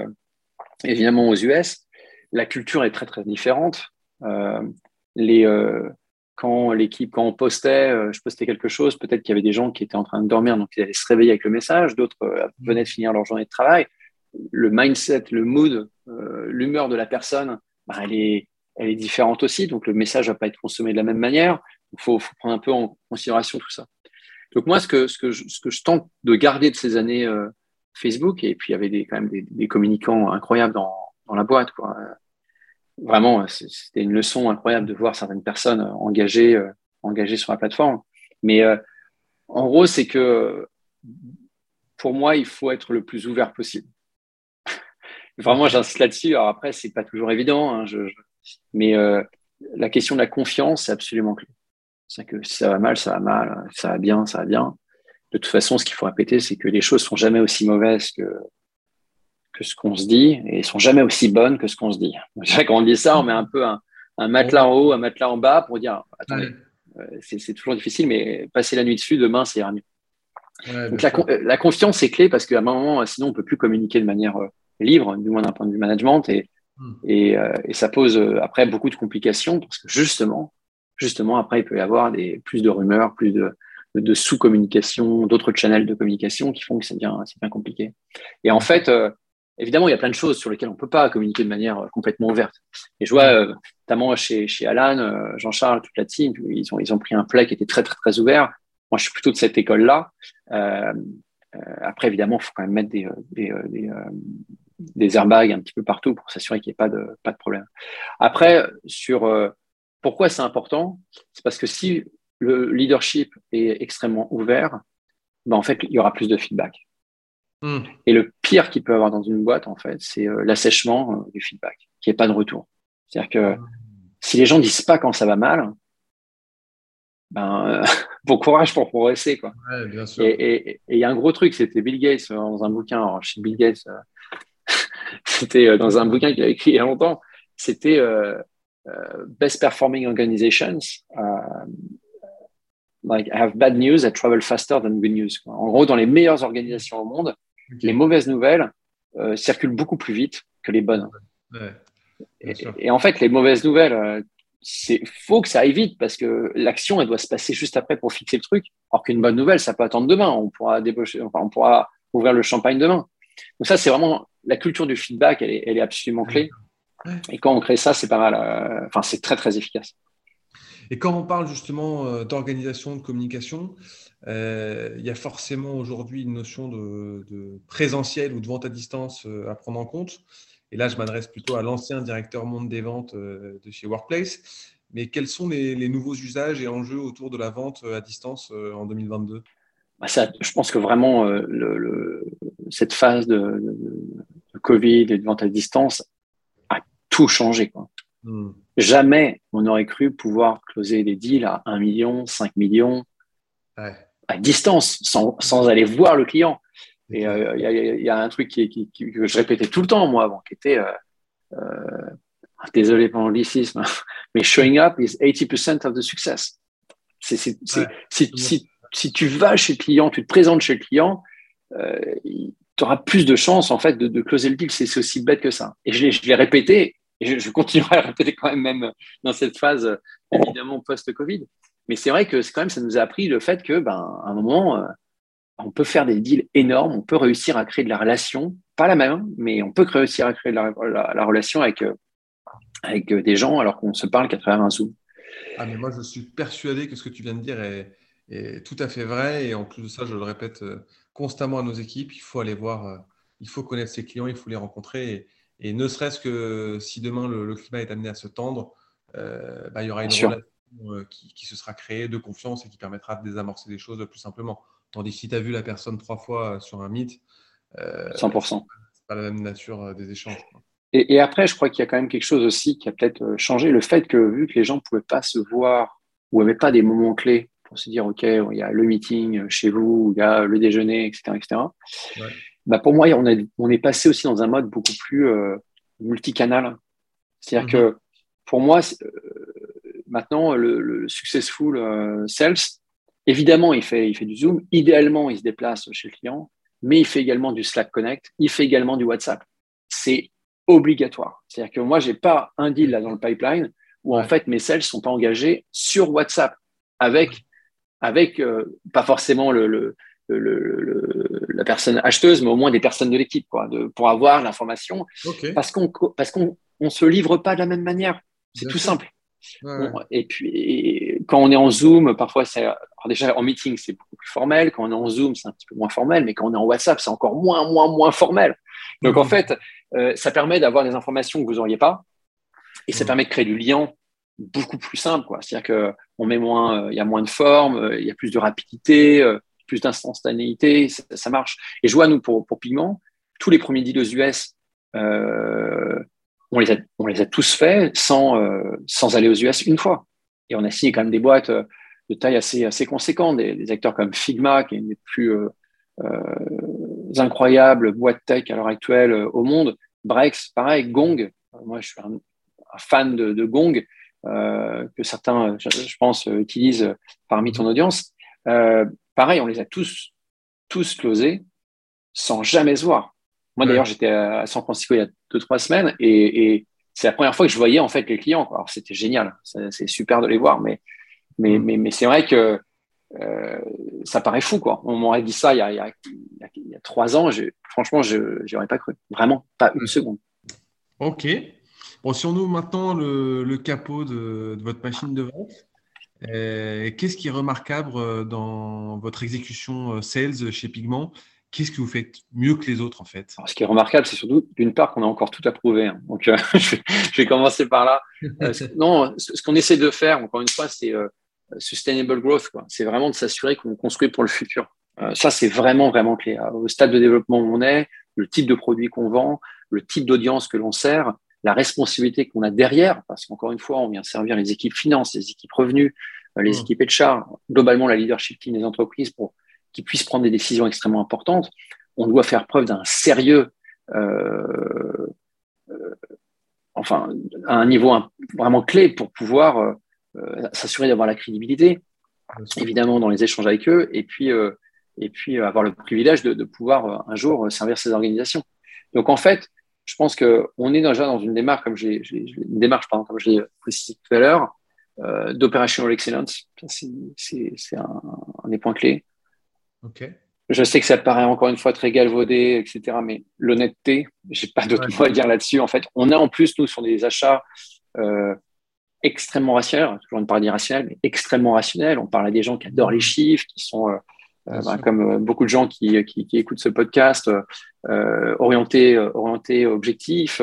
S1: évidemment aux US, la culture est très très différente. les, quand l'équipe, quand on postait, je postais quelque chose, peut-être qu'il y avait des gens qui étaient en train de dormir, donc ils allaient se réveiller avec le message, d'autres venaient de finir leur journée de travail. Le mindset, le mood, l'humeur de la personne, bah, elle, est, elle est différente aussi, donc le message ne va pas être consommé de la même manière. Il faut, faut, prendre un peu en considération tout ça. Donc moi, ce que, ce que, je, ce que je tente de garder de ces années euh, Facebook, et puis il y avait des, quand même des, des communicants incroyables dans, dans, la boîte. Quoi. Vraiment, c'était une leçon incroyable de voir certaines personnes engagées, euh, engagées sur la plateforme. Mais euh, en gros, c'est que pour moi, il faut être le plus ouvert possible. Vraiment, j'insiste là-dessus. Alors après, c'est pas toujours évident, hein, je, mais la question de la confiance, c'est absolument clé. C'est que si ça va mal, ça va mal, ça va bien, ça va bien. De toute façon, ce qu'il faut répéter, c'est que les choses sont jamais aussi mauvaises que, que ce qu'on se dit et sont jamais aussi bonnes que ce qu'on se dit. [LAUGHS] Quand on dit ça, on met un peu un, matelas en haut, un matelas en bas pour dire attendez, euh, c'est toujours difficile, mais passer la nuit dessus, demain, c'est ira mieux. Donc la, confiance est clé parce qu'à un moment, sinon, on peut plus communiquer de manière euh, libre, du moins d'un point de vue management, et, hmm. et, euh, et, ça pose après beaucoup de complications parce que justement, justement, après, il peut y avoir des, plus de rumeurs, plus de, de sous-communication, d'autres channels de communication qui font que c'est bien, bien compliqué. Et en fait, euh, évidemment, il y a plein de choses sur lesquelles on ne peut pas communiquer de manière euh, complètement ouverte. Et je vois, euh, notamment chez, chez Alan, Jean-Charles, toute la team, ils ont, ils ont pris un play qui était très, très, très ouvert. Moi, je suis plutôt de cette école-là. après, évidemment, il faut quand même mettre des, des, des, des, airbags un petit peu partout pour s'assurer qu'il n'y ait pas de, pas de problème. Après, sur pourquoi c'est important C'est parce que si le leadership est extrêmement ouvert, ben en fait, il y aura plus de feedback. Hmm. Et le pire qu'il peut avoir dans une boîte, en fait, c'est euh, l'assèchement euh, du feedback, qu'il n'y ait pas de retour. C'est-à-dire que si les gens disent pas quand ça va mal, ben, [LAUGHS] bon courage pour progresser. Quoi. Et il y a un gros truc, c'était Bill Gates euh, dans un bouquin, alors, chez Bill Gates, c'était dans un bouquin qu'il a écrit il y a longtemps, c'était Uh, best performing organizations like have bad news that travel faster than good news. En gros, dans les meilleures organisations au monde, les mauvaises nouvelles euh, circulent beaucoup plus vite que les bonnes. Ouais, et, en fait, les mauvaises nouvelles, euh, c'est faut que ça aille vite parce que l'action, elle doit se passer juste après pour fixer le truc. Alors qu'une bonne nouvelle, ça peut attendre demain. On pourra débaucher, enfin, on pourra ouvrir le champagne demain. Donc ça, c'est vraiment la culture du feedback, elle est, elle est absolument clé. Et quand on crée ça, c'est pas mal. Euh, enfin, c'est très, très efficace.
S3: Et quand on parle justement euh, d'organisation, de communication, euh, il y a forcément aujourd'hui une notion de, présentiel ou de vente à distance à prendre en compte. Et là, je m'adresse plutôt à l'ancien directeur monde des ventes de chez Workplace. Mais quels sont les, nouveaux usages et enjeux autour de la vente à distance en 2022
S1: bah, ça, Je pense que vraiment, le, cette phase de, de, Covid et de vente à distance tout changé. Quoi. Hmm. Jamais on n'aurait cru pouvoir closer des deals à 1 million, 5 millions, à distance, sans, sans, aller voir le client. Et il euh, y, a un truc qui, qui, que je répétais tout le temps, moi, avant, qui était, euh, euh, désolé pour l'anglicisme, [LAUGHS] mais showing up is 80% of the success. si, si, tu vas chez le client, tu te présentes chez le client, tu auras plus de chances en fait de, closer le deal. C'est aussi bête que ça. Et je l'ai répété et je, continuerai à répéter quand même, même dans cette phase, évidemment, post-Covid. Mais c'est vrai que quand même, ça nous a appris le fait que, ben, à un moment, euh, on peut faire des deals énormes, on peut réussir à créer de la relation, pas la même, mais on peut réussir à créer de la, la, relation avec, euh, avec euh, des gens alors qu'on se parle qu'à travers un Zoom.
S3: Ah, mais moi, je suis persuadé que ce que tu viens de dire est tout à fait vrai. Et en plus de ça, je le répète constamment à nos équipes, il faut aller voir, il faut connaître ses clients, il faut les rencontrer. Et, et ne serait-ce que si demain le, climat est amené à se tendre, euh, bah, il y aura une relation euh, qui, se sera créée de confiance et qui permettra de désamorcer des choses plus simplement. Tandis que si tu as vu la personne trois fois sur un mythe,
S1: 100%.
S3: Euh, c'est pas la même nature des échanges.
S1: Et, après, je crois qu'il y a quand même quelque chose aussi qui a peut-être changé. Le fait que, vu que les gens ne pouvaient pas se voir ou n'avaient pas des moments clés pour se dire, OK, il y a le meeting chez vous, il y a le déjeuner, etc., etc. Bah pour moi, on, on est passé aussi dans un mode beaucoup plus euh, multicanal. C'est-à-dire que mhm. pour moi, euh, maintenant, le, successful euh, sales, évidemment, il fait, il fait du Zoom. Idéalement, il se déplace chez le client, mais il fait également du Slack Connect. Il fait également du WhatsApp. C'est obligatoire. C'est-à-dire que moi, j'ai pas un deal là dans le pipeline où en fait mes sales sont pas engagés sur WhatsApp avec, avec euh, pas forcément le, le, la personne acheteuse, mais au moins des personnes de l'équipe, quoi, de, pour avoir l'information. Parce qu'on parce qu'on on se livre pas de la même manière. C'est tout simple. et puis, quand on est en Zoom, parfois, c'est déjà en meeting, c'est beaucoup plus formel. Quand on est en Zoom, c'est un petit peu moins formel. Mais quand on est en WhatsApp, c'est encore moins, moins, moins formel. Donc, en mmh. fait, euh, ça permet d'avoir des informations que vous n'auriez pas. Et ça mmh. permet de créer du lien beaucoup plus simple. C'est-à-dire qu'on met moins, euh, il y a moins de formes, euh, il y a plus de rapidité, plus d'instantanéité. Ça, marche. Et je vois, nous, pour, pour Pigment, tous les premiers deals aux US, on les, a, on les a tous faits sans, sans aller aux US une fois. Et on a signé quand même des boîtes de taille assez, assez conséquente, des, acteurs comme Figma, qui est une des plus euh, euh, incroyables boîtes tech à l'heure actuelle euh, au monde. Brex, pareil, Gong. Moi, je suis un, fan de, Gong, que certains, je, pense, utilisent parmi ton audience. pareil, on les a tous, tous closés sans jamais se voir. Moi, d'ailleurs, j'étais à San Francisco il y a deux, trois semaines et, c'est la première fois que je voyais en fait les clients. Alors, c'était génial. C'est super de les voir, mais mais, mm. mais, mais c'est vrai que euh, ça paraît fou, quoi. On m'aurait dit ça il y a, il y a, il y a trois ans, franchement, je n'y aurais pas cru. Vraiment, pas une mm. seconde.
S3: Ok. Bon, si maintenant le, capot de, votre machine de vente, euh, qu'est-ce qui est remarquable euh, dans votre exécution sales chez Pigment? Qu'est-ce que vous faites mieux que les autres en fait?
S1: Ce qui est remarquable, c'est surtout d'une part qu'on a encore tout à prouver. Hein. Donc, [LAUGHS] je, vais, commencer par là. non, ce, qu'on essaie de faire, encore une fois, c'est sustainable growth. C'est vraiment de s'assurer qu'on construit pour le futur. Euh, ça, c'est vraiment, vraiment clé. Euh, au stade de développement où on est, le type de produit qu'on vend, le type d'audience que l'on sert, la responsabilité qu'on a derrière, parce qu'encore une fois, on vient servir les équipes finances, les équipes revenus, euh, les mmh. équipes HR, globalement la leadership team des entreprises pour qu'ils puissent prendre des décisions extrêmement importantes. On doit faire preuve d'un sérieux, euh, enfin, à un niveau vraiment clé pour pouvoir euh, s'assurer d'avoir la crédibilité, évidemment, dans les échanges avec eux, et puis, euh, et puis avoir le privilège de, pouvoir euh, un jour servir ces organisations. Donc, en fait, je pense qu'on est déjà dans une démarche, comme j'ai, une démarche, pardon, comme je l'ai précisé tout à l'heure, euh, d'operational excellence. C'est, un, des points clés. Je sais que ça paraît encore une fois très galvaudé, etc. Mais l'honnêteté, j'ai pas d'autre mot à dire là-dessus. En fait, on a en plus, nous, sur des achats, euh, extrêmement rationnel, toujours une parole rationnelle, mais extrêmement rationnel. On parle à des gens qui adorent les chiffres, qui sont, euh, euh, bah, comme euh, beaucoup de gens qui, qui, écoutent ce podcast, orientés, orientés objectifs.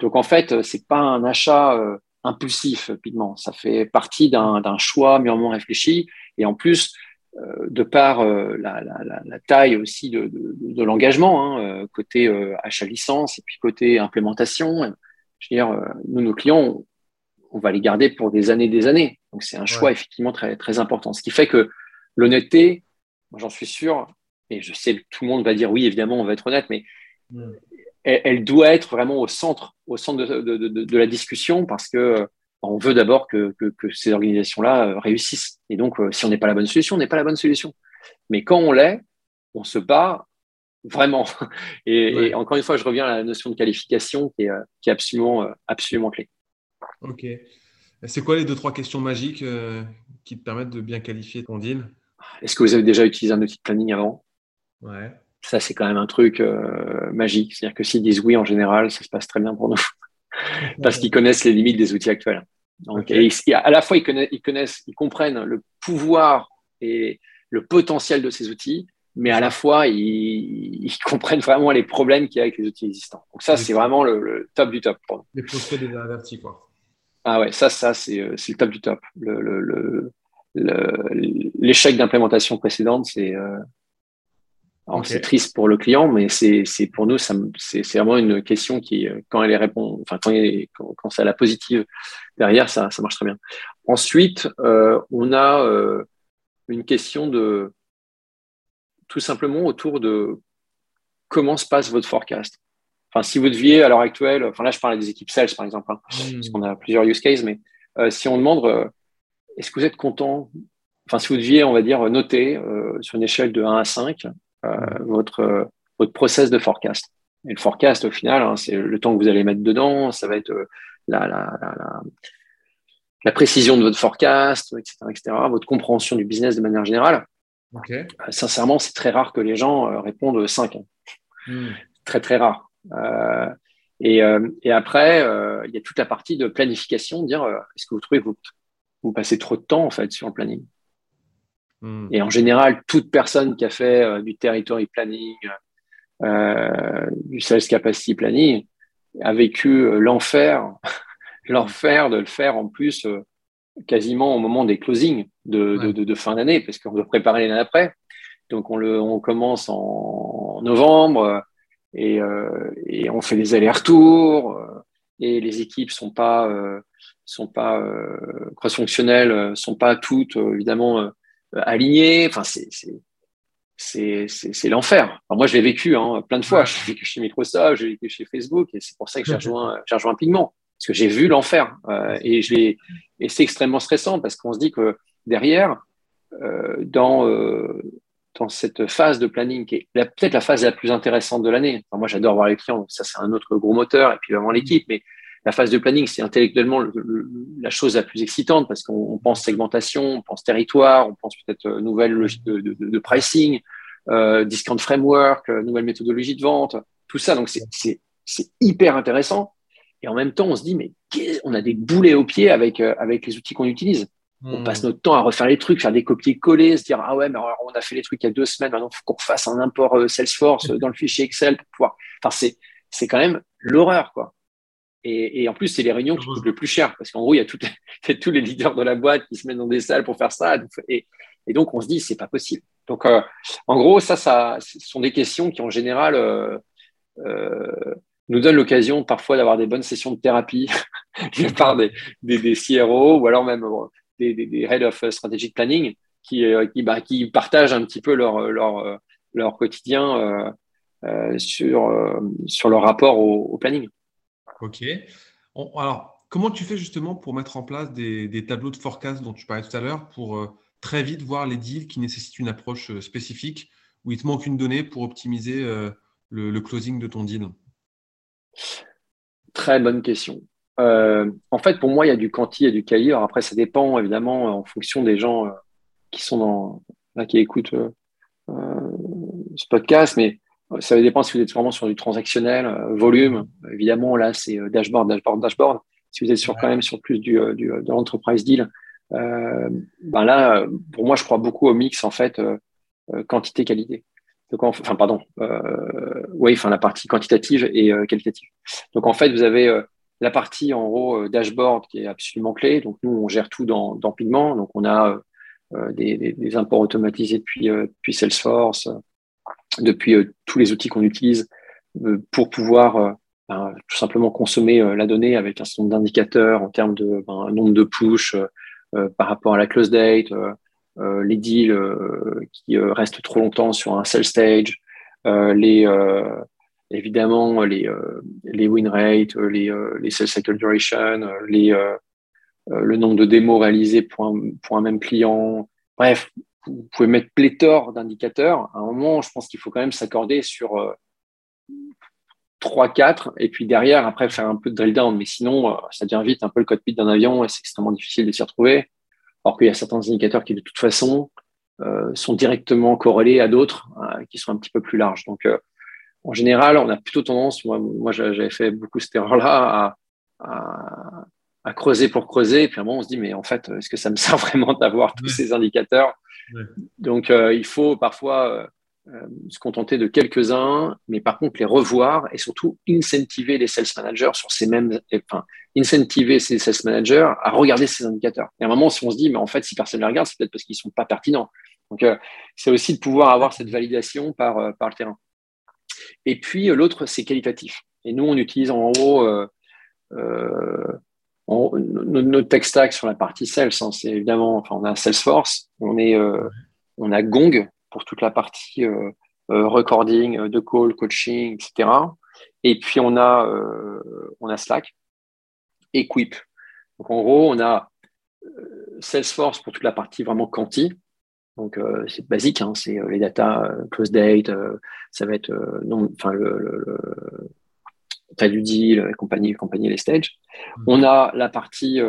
S1: Donc en fait, c'est pas un achat impulsif, pigment. Ça fait partie d'un choix mûrement réfléchi. Et en plus, de par la, la, la, taille aussi de, de, de l'engagement, hein, côté achat licence et puis côté implémentation, je veux dire, nous, nos clients, on va les garder pour des années des années. Donc c'est un choix effectivement très, très important. Ce qui fait que l'honnêteté, j'en suis sûr, et je sais que tout le monde va dire oui, évidemment, on va être honnête, mais mm. elle, doit être vraiment au centre, au centre de, la discussion parce que on veut d'abord que, ces organisations-là euh, réussissent. Et donc, euh, si on n'est pas la bonne solution, on n'est pas la bonne solution. Mais quand on l'est, on se bat vraiment. [LAUGHS] Et, encore une fois, je reviens à la notion de qualification qui est, euh, qui est absolument, absolument clé.
S3: Ok. C'est quoi les deux, trois questions magiques euh, qui te permettent de bien qualifier ton deal?
S1: Est-ce que vous avez déjà utilisé un outil de planning avant?
S3: Ouais.
S1: Ça, c'est quand même un truc euh, magique. C'est-à-dire que s'ils disent oui en général, ça se passe très bien pour nous. [LAUGHS] Parce qu'ils connaissent les limites des outils actuels. Donc, à la fois, ils connaissent, ils connaissent, ils comprennent le pouvoir et le potentiel de ces outils, mais à la fois, ils, [LAUGHS] comprennent vraiment les problèmes qu'il y a avec les outils existants. Donc ça, c'est vraiment le, top du top. Pour nous.
S3: Les prospects déjà avertis, quoi.
S1: Ah ouais, ça, ça c'est euh, le top du top. Le, d'implémentation précédente, c'est euh, triste pour le client, mais c'est pour nous, c'est vraiment une question qui, euh, quand elle est répond, enfin quand, quand, quand c'est à la positive derrière, ça, ça marche très bien. Ensuite, on a une question de tout simplement autour de comment se passe votre forecast. Enfin, si vous deviez, à l'heure actuelle, enfin là, je parle des équipes sales, par exemple, hein, hmm. parce qu'on a plusieurs use cases, mais euh, si on demande, euh, est-ce que vous êtes content Enfin, si vous deviez, on va dire, noter euh, sur une échelle de 1 à 5 votre, votre process de forecast, Et le forecast, au final, hein, c'est le temps que vous allez mettre dedans, ça va être la, la, la, la, précision de votre forecast, etc., etc., votre compréhension du business de manière générale. sincèrement, c'est très rare que les gens répondent 5. Hein. Hmm. Très, très rare. Et, et, après, il y a toute la partie de planification, de dire est-ce que vous trouvez que vous, vous passez trop de temps en fait sur le planning Hmm. Et en général, toute personne qui a fait euh, du territory planning, euh, du sales capacity planning, a vécu euh, l'enfer, [LAUGHS] l'enfer de le faire en plus quasiment au moment des closings de, de, fin d'année, parce qu'on doit préparer l'année après. Donc on, le, on commence en, novembre et, et, on fait des allers-retours et les équipes sont pas sont pas cross-fonctionnelles, sont pas toutes évidemment euh, aligné. Enfin, c'est c'est l'enfer. moi, je l'ai vécu hein, plein de fois. J'ai vécu chez Microsoft, j'ai vécu chez Facebook, et c'est pour ça que j'ai [LAUGHS] rejoint, rejoint Pigment, parce que j'ai vu l'enfer. Euh, et je et c'est extrêmement stressant parce qu'on se dit que derrière, euh, dans, dans cette phase de planning, qui est peut-être la phase la plus intéressante de l'année. moi, j'adore voir les clients, ça c'est un autre gros moteur, et puis vraiment l'équipe, mais la phase de planning, c'est intellectuellement la chose la plus excitante parce qu'on pense segmentation, on pense territoire, on pense peut-être euh, nouvelle logique de, pricing, euh, discount framework, euh, nouvelle méthodologie de vente, tout ça. Donc, c'est hyper intéressant. Et en même temps, on se dit, mais on a des boulets aux pieds avec, avec les outils qu'on utilise. On passe hmm. notre temps à refaire les trucs, faire des copier-coller, se dire ah ouais, mais on a fait les trucs il y a deux semaines, maintenant il faut qu'on refasse un import Salesforce [LAUGHS] dans le fichier Excel pour pouvoir. Enfin, c'est c'est quand même l'horreur quoi. Et, en plus, c'est les réunions qui coûtent le plus cher parce qu'en gros, il y, a [LAUGHS] tous les leaders de la boîte qui se mettent dans des salles pour faire ça. Et, donc, on se dit, c'est pas possible. Donc, euh, en gros, ça, ça, ce sont des questions qui, en général, euh, euh, nous donnent l'occasion parfois d'avoir des bonnes sessions de thérapie [LAUGHS] de part des, des, CRO ou alors même des, des, Head of Strategic Planning qui, qui, bah, qui, partagent un petit peu leur, leur, leur quotidien sur, sur leur rapport au planning.
S3: Ok. alors, comment tu fais justement pour mettre en place des, tableaux de forecast dont tu parlais tout à l'heure pour euh, très vite voir les deals qui nécessitent une approche euh, spécifique où il te manque une donnée pour optimiser euh, le, closing de ton deal?
S1: Très bonne question. en fait, pour moi, il y a du quanti et du quali. après, ça dépend évidemment en fonction des gens qui sont dans, là, qui écoutent ce podcast, mais ça dépend si vous êtes vraiment sur du transactionnel, euh, volume. Évidemment, là, c'est euh, dashboard, dashboard, dashboard. Si vous êtes sur, quand même sur plus du, euh, du de l'enterprise deal, ben là, pour moi, je crois beaucoup au mix, en fait, quantité-qualité. Donc, enfin, pardon, oui, enfin, la partie quantitative et qualitative. Donc, en fait, vous avez la partie, en gros, dashboard qui est absolument clé. Donc, nous, on gère tout dans, dans Pigment. Donc, on a des, des, des, imports automatisés depuis, depuis Salesforce, depuis euh, tous les outils qu'on utilise euh, pour pouvoir euh, ben, tout simplement consommer la donnée avec un certain nombre d'indicateurs en termes de ben, nombre de push par rapport à la close date, les deals qui restent trop longtemps sur un sell stage, les, évidemment les, les win rates, les, les sell cycle duration, les, le nombre de démos réalisées pour un, pour un même client. Bref, vous pouvez mettre pléthore d'indicateurs. À un moment, je pense qu'il faut quand même s'accorder sur euh, trois, 4, et puis derrière, après, faire un peu de drill down. Mais sinon, euh, ça devient vite un peu le cockpit d'un avion et c'est extrêmement difficile de s'y retrouver. Alors qu'il y a certains indicateurs qui, de toute façon, euh, sont directement corrélés à d'autres qui sont un petit peu plus larges. Donc, en général, on a plutôt tendance, moi, j'avais fait beaucoup cette erreur-là, à, creuser pour creuser. Et puis à un moment, on se dit, mais en fait, est-ce que ça me [LAUGHS] sert vraiment d'avoir tous ces indicateurs? Donc, euh, il faut parfois euh, euh, se contenter de quelques-uns, mais par contre les revoir et surtout incentiver les sales managers sur ces mêmes, enfin, incentiver ces sales managers à regarder ces indicateurs. Et à un moment, si on se dit, mais en fait, si personne ne les regarde, c'est peut-être parce qu'ils sont pas pertinents. Donc, c'est aussi de pouvoir avoir cette validation par, par le terrain. Et puis, l'autre, c'est qualitatif. Et nous, on utilise en gros notre tech stack sur la partie sales, hein, c'est évidemment, enfin, on a Salesforce, on, est, euh, on a Gong pour toute la partie euh, euh, recording de call, coaching, etc. Et puis on a, on a Slack et Quip. Donc en gros, on a Salesforce pour toute la partie vraiment quanti, Donc, c'est basique, hein, c'est les data, close date, ça va être enfin, le, taille du deal, compagnie, compagnie, les stages. Mm-hmm. On a la partie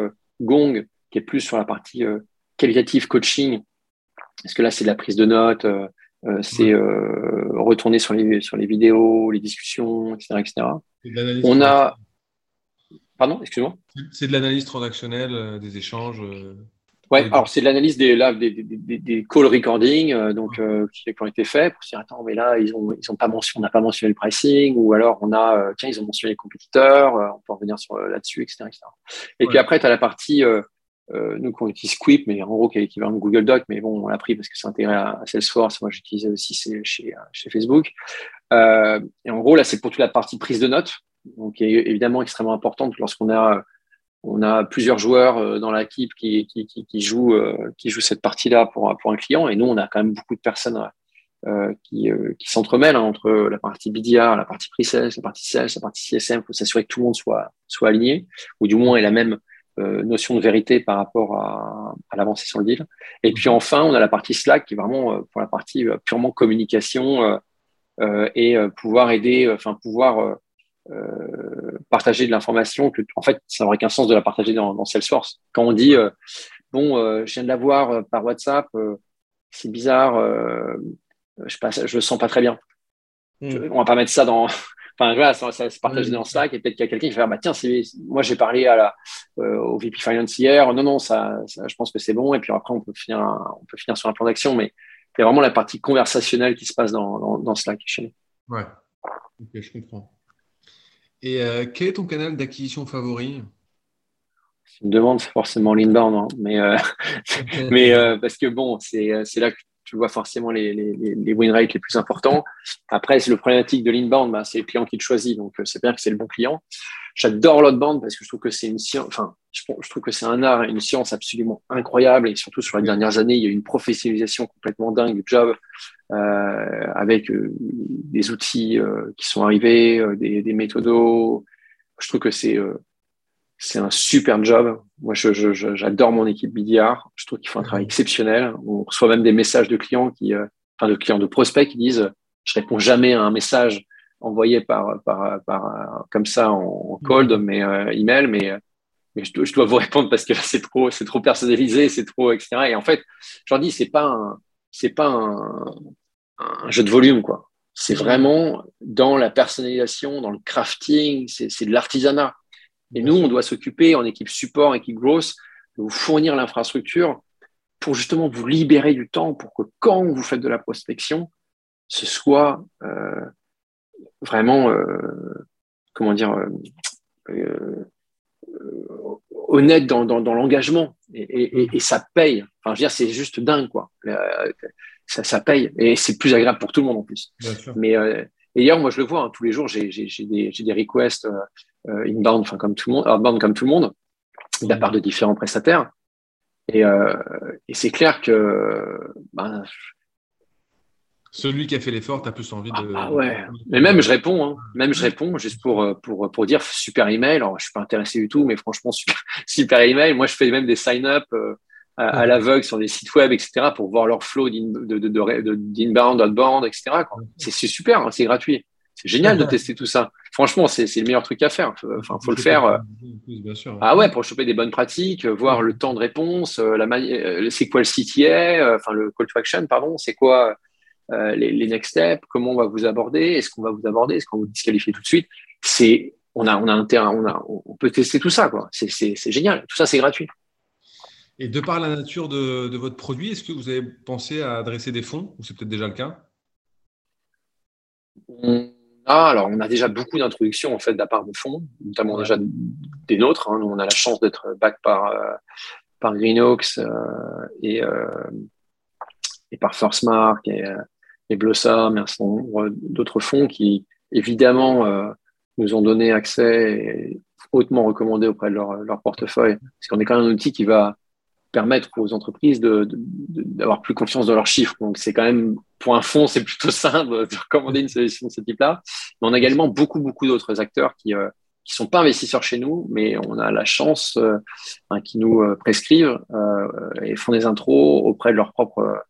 S1: Gong qui est plus sur la partie qualitative coaching, parce que là, c'est de la prise de notes, c'est retourner sur les, sur les vidéos, les discussions, etc. etc. On a. Pardon, excuse-moi.
S3: C'est de l'analyse transactionnelle, des échanges.
S1: Ouais, alors c'est de l'analyse des, des, des, call recording euh, donc, euh, qui, ont été faits pour se dire attends, mais là, ils ont, ils ont pas mentionné, on n'a pas mentionné le pricing, ou alors on a, euh, tiens, ils ont mentionné les compétiteurs, on peut revenir sur là-dessus, etc., Et puis après, tu as la partie, nous, qu'on utilise Quip, mais en gros, qui est l'équivalent de Google Doc, mais bon, on l'a pris parce que c'est intégré à, Salesforce. Moi, j'utilisais aussi chez, chez Facebook. et en gros, là, c'est pour toute la partie prise de notes, donc qui est évidemment extrêmement importante lorsqu'on a on a plusieurs joueurs euh, dans l'équipe qui, qui, jouent, euh, qui jouent cette partie-là pour, pour un client. Et nous, on a quand même beaucoup de personnes euh, qui, qui s'entremêlent hein, entre la partie BDR, la partie pre-sales, la partie sales, la partie CSM. Il faut s'assurer que tout le monde soit, soit aligné, ou du moins ait la même notion de vérité par rapport à, à l'avancée sur le deal. Et puis enfin, on a la partie Slack qui est vraiment pour la partie purement communication et pouvoir aider, enfin pouvoir euh, partager de l'information que en fait ça n'aurait qu'un sens de la partager dans, dans Salesforce. Quand on dit euh, bon, euh, je viens de la voir par WhatsApp, c'est bizarre, je passe, je le sens pas très bien. Hmm. on va pas mettre ça dans [LAUGHS] enfin voilà, ça, ça se partager dans Slack et peut-être qu'il y a quelqu'un qui va dire bah tiens moi j'ai parlé à la au VP Finance hier non non ça, je pense que c'est bon et puis après on peut finir on peut finir sur un plan d'action mais il y a vraiment la partie conversationnelle qui se passe dans, dans, dans Slack chez
S3: nous. Ouais, ok, je comprends. Et euh, quel est ton canal d'acquisition favori?
S1: Si me demande, c'est forcément l'inbound, hein. mais, euh, [LAUGHS] mais euh, parce que bon, c'est là que tu vois forcément les, les, les, win rates les plus importants. Après, c'est le problématique de l'inbound, bah, c'est le client qui le choisit, donc c'est bien que c'est le bon client. J'adore l'outbound parce que je trouve que c'est une science, enfin, je, trouve que c'est un art et une science absolument incroyable et surtout sur les dernières années, il y a eu une professionnalisation complètement dingue du job euh, avec euh, des outils euh, qui sont arrivés, des, des méthodos. Je trouve que c'est c'est un super job. Moi, j'adore mon équipe BDR. Je trouve qu'ils font un travail exceptionnel. On reçoit même des messages de clients qui, enfin, de clients de prospects qui disent, je réponds jamais à un message envoyé par, par, par comme ça en, cold, mais email, mais, mais je, dois, je dois vous [LAUGHS] répondre parce que c'est trop, c'est trop personnalisé, c'est trop, etc. Et en fait, je leur dis, c'est pas un, c'est pas un, jeu de volume, quoi. C'est vraiment dans la personnalisation, dans le crafting, c'est de l'artisanat. Et nous, on doit s'occuper en équipe support, équipe grosse, de vous fournir l'infrastructure pour justement vous libérer du temps pour que quand vous faites de la prospection, ce soit euh, vraiment, euh, comment dire, euh, honnête dans, dans, dans l'engagement et, et, et, ça paye. Enfin, je veux dire, c'est juste dingue, quoi. Ça, ça paye et c'est plus agréable pour tout le monde en plus. Mais euh, et d'ailleurs, moi, je le vois hein, tous les jours. J'ai des, des requests euh, euh, inbound, enfin comme tout le monde, outbound comme tout le monde, de la part de différents prestataires. Et, euh, et c'est clair que ben,
S3: celui qui a fait l'effort, tu as plus envie de.
S1: Ah, ouais. Mais même je réponds, hein. même je réponds juste pour, pour, pour dire super email. Alors, je suis pas intéressé du tout, mais franchement, super, [LAUGHS] super email. Moi, je fais même des sign-up euh, à, l'aveugle sur des sites web, etc., pour voir leur flow d'inbound, outbound, etc. C'est super, hein, c'est gratuit. C'est génial de tester tout ça. Franchement, c'est le meilleur truc à faire. Enfin, faut le faire. Euh. Ah ouais, pour choper des bonnes pratiques, voir le temps de réponse, euh, la c'est quoi le CTA, enfin le call to action, pardon, c'est quoi euh, les, next steps, comment on va vous aborder, est-ce qu'on va vous aborder, est-ce qu'on va vous disqualifier tout de suite. C'est, on a, on a un terrain, on a, on peut tester tout ça, quoi. C'est génial. Tout ça, c'est gratuit.
S3: Et de par la nature de, votre produit, est-ce que vous avez pensé à adresser des fonds ou c'est peut-être déjà le cas?
S1: Alors on a déjà beaucoup d'introductions en fait de la part de fonds, notamment déjà des nôtres. Hein. on a la chance d'être back par euh, par Greenox euh, et, et par Mark et, et Blossom, un certain nombre d'autres fonds qui, évidemment, euh, nous ont donné accès et hautement recommandé auprès de leur, leur portefeuille. Parce qu'on est quand même un outil qui va permettre aux entreprises d'avoir plus confiance dans leurs chiffres. Donc, c'est quand même, pour un fonds, c'est plutôt simple [LAUGHS] de recommander une solution de ce type-là. Mais on a également beaucoup, beaucoup d'autres acteurs qui euh, qui sont pas investisseurs chez nous, mais on a la chance euh, hein, qui nous euh, prescrivent euh, et font des intros auprès de leurs propres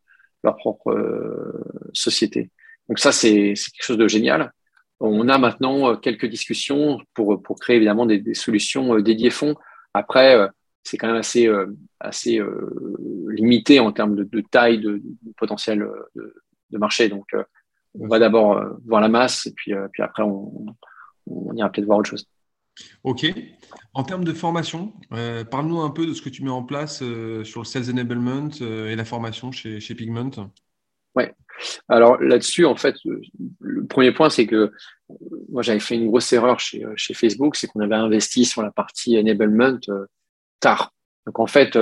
S1: leur propre société. Donc ça, c'est quelque chose de génial. On a maintenant quelques discussions pour, pour créer évidemment des, solutions dédiées fonds. Après, c'est quand même assez, assez limité en termes de, taille, de, potentiel de, marché. Donc, on va d'abord voir la masse et puis, puis après, on, on ira peut-être voir autre chose.
S3: Ok. En termes de formation, euh, parle-nous un peu de ce que tu mets en place euh, sur le Sales Enablement euh, et la formation chez, Pigment.
S1: Oui. Alors là-dessus, en fait, le premier point, c'est que moi, j'avais fait une grosse erreur chez, Facebook, c'est qu'on avait investi sur la partie enablement tard. Donc en fait,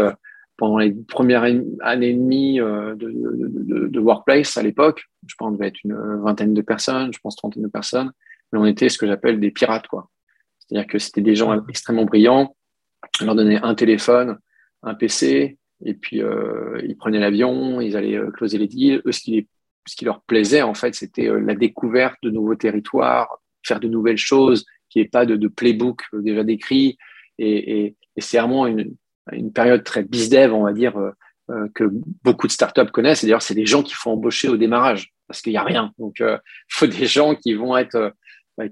S1: pendant les premières années et demie de, de, de Workplace à l'époque, je pense qu'on devait être une vingtaine de personnes, je pense trentaine de personnes, mais on était ce que j'appelle des pirates, quoi. C'est-à-dire que c'était des gens extrêmement brillants. On leur donnait un téléphone, un PC, et puis euh, ils prenaient l'avion, ils allaient euh, closer les deals. Eux, ce qui, ce qui leur plaisait, en fait, c'était euh, la découverte de nouveaux territoires, faire de nouvelles choses, qui n'y ait pas de, de, playbook déjà décrit. Et, et, et c'est vraiment une, une, période très bizdev, on va dire, que beaucoup de startups connaissent. Et d'ailleurs, c'est des gens qu'il faut embaucher au démarrage parce qu'il n'y a rien. Donc, il faut des gens qui vont être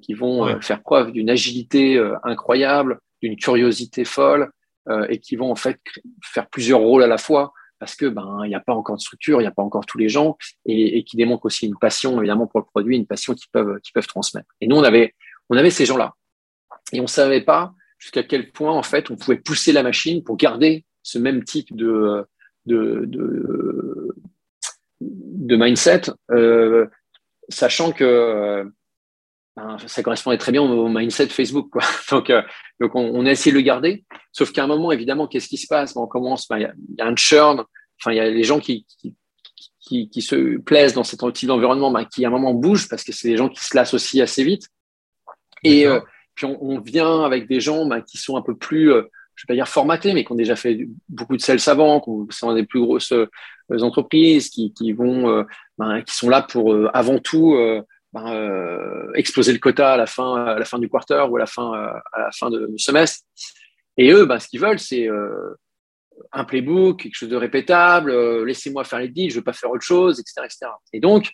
S1: qui vont euh, faire preuve d'une agilité euh, incroyable, d'une curiosité folle, euh, et qui vont en fait faire plusieurs rôles à la fois parce que ben il n'y a pas encore de structure, il n'y a pas encore tous les gens, et, qui démontrent aussi une passion évidemment pour le produit, une passion qu'ils peuvent qu'ils peuvent transmettre. Et nous on avait on avait ces gens-là, et on savait pas jusqu'à quel point en fait on pouvait pousser la machine pour garder ce même type de de, de, de mindset, euh, sachant que ben, ça correspondait très bien au mindset Facebook. Quoi. [LAUGHS] Donc, euh, donc on, a essayé de le garder. Sauf qu'à un moment, évidemment, qu'est-ce qui se passe? Ben, On commence, ben, il y, a un churn. Enfin, il y a les gens qui, qui, qui, se plaisent dans cet type d'environnement, ben, qui à un moment bougent parce que c'est des gens qui se lassent aussi assez vite. Et euh, puis on, on, vient avec des gens ben, qui sont un peu plus, euh, je vais pas dire formatés, mais qui ont déjà fait beaucoup de sales avant, qui sont dans des plus grosses entreprises, qui, qui vont, ben, qui sont là pour avant tout ben, euh, exploser le quota à la fin, à la fin du quarter ou à la fin, euh, à la fin de, du semestre. Et eux, ben, ce qu'ils veulent, c'est euh, un playbook, quelque chose de répétable, laissez-moi faire les deals, je ne veux pas faire autre chose, etc., etc. Et donc,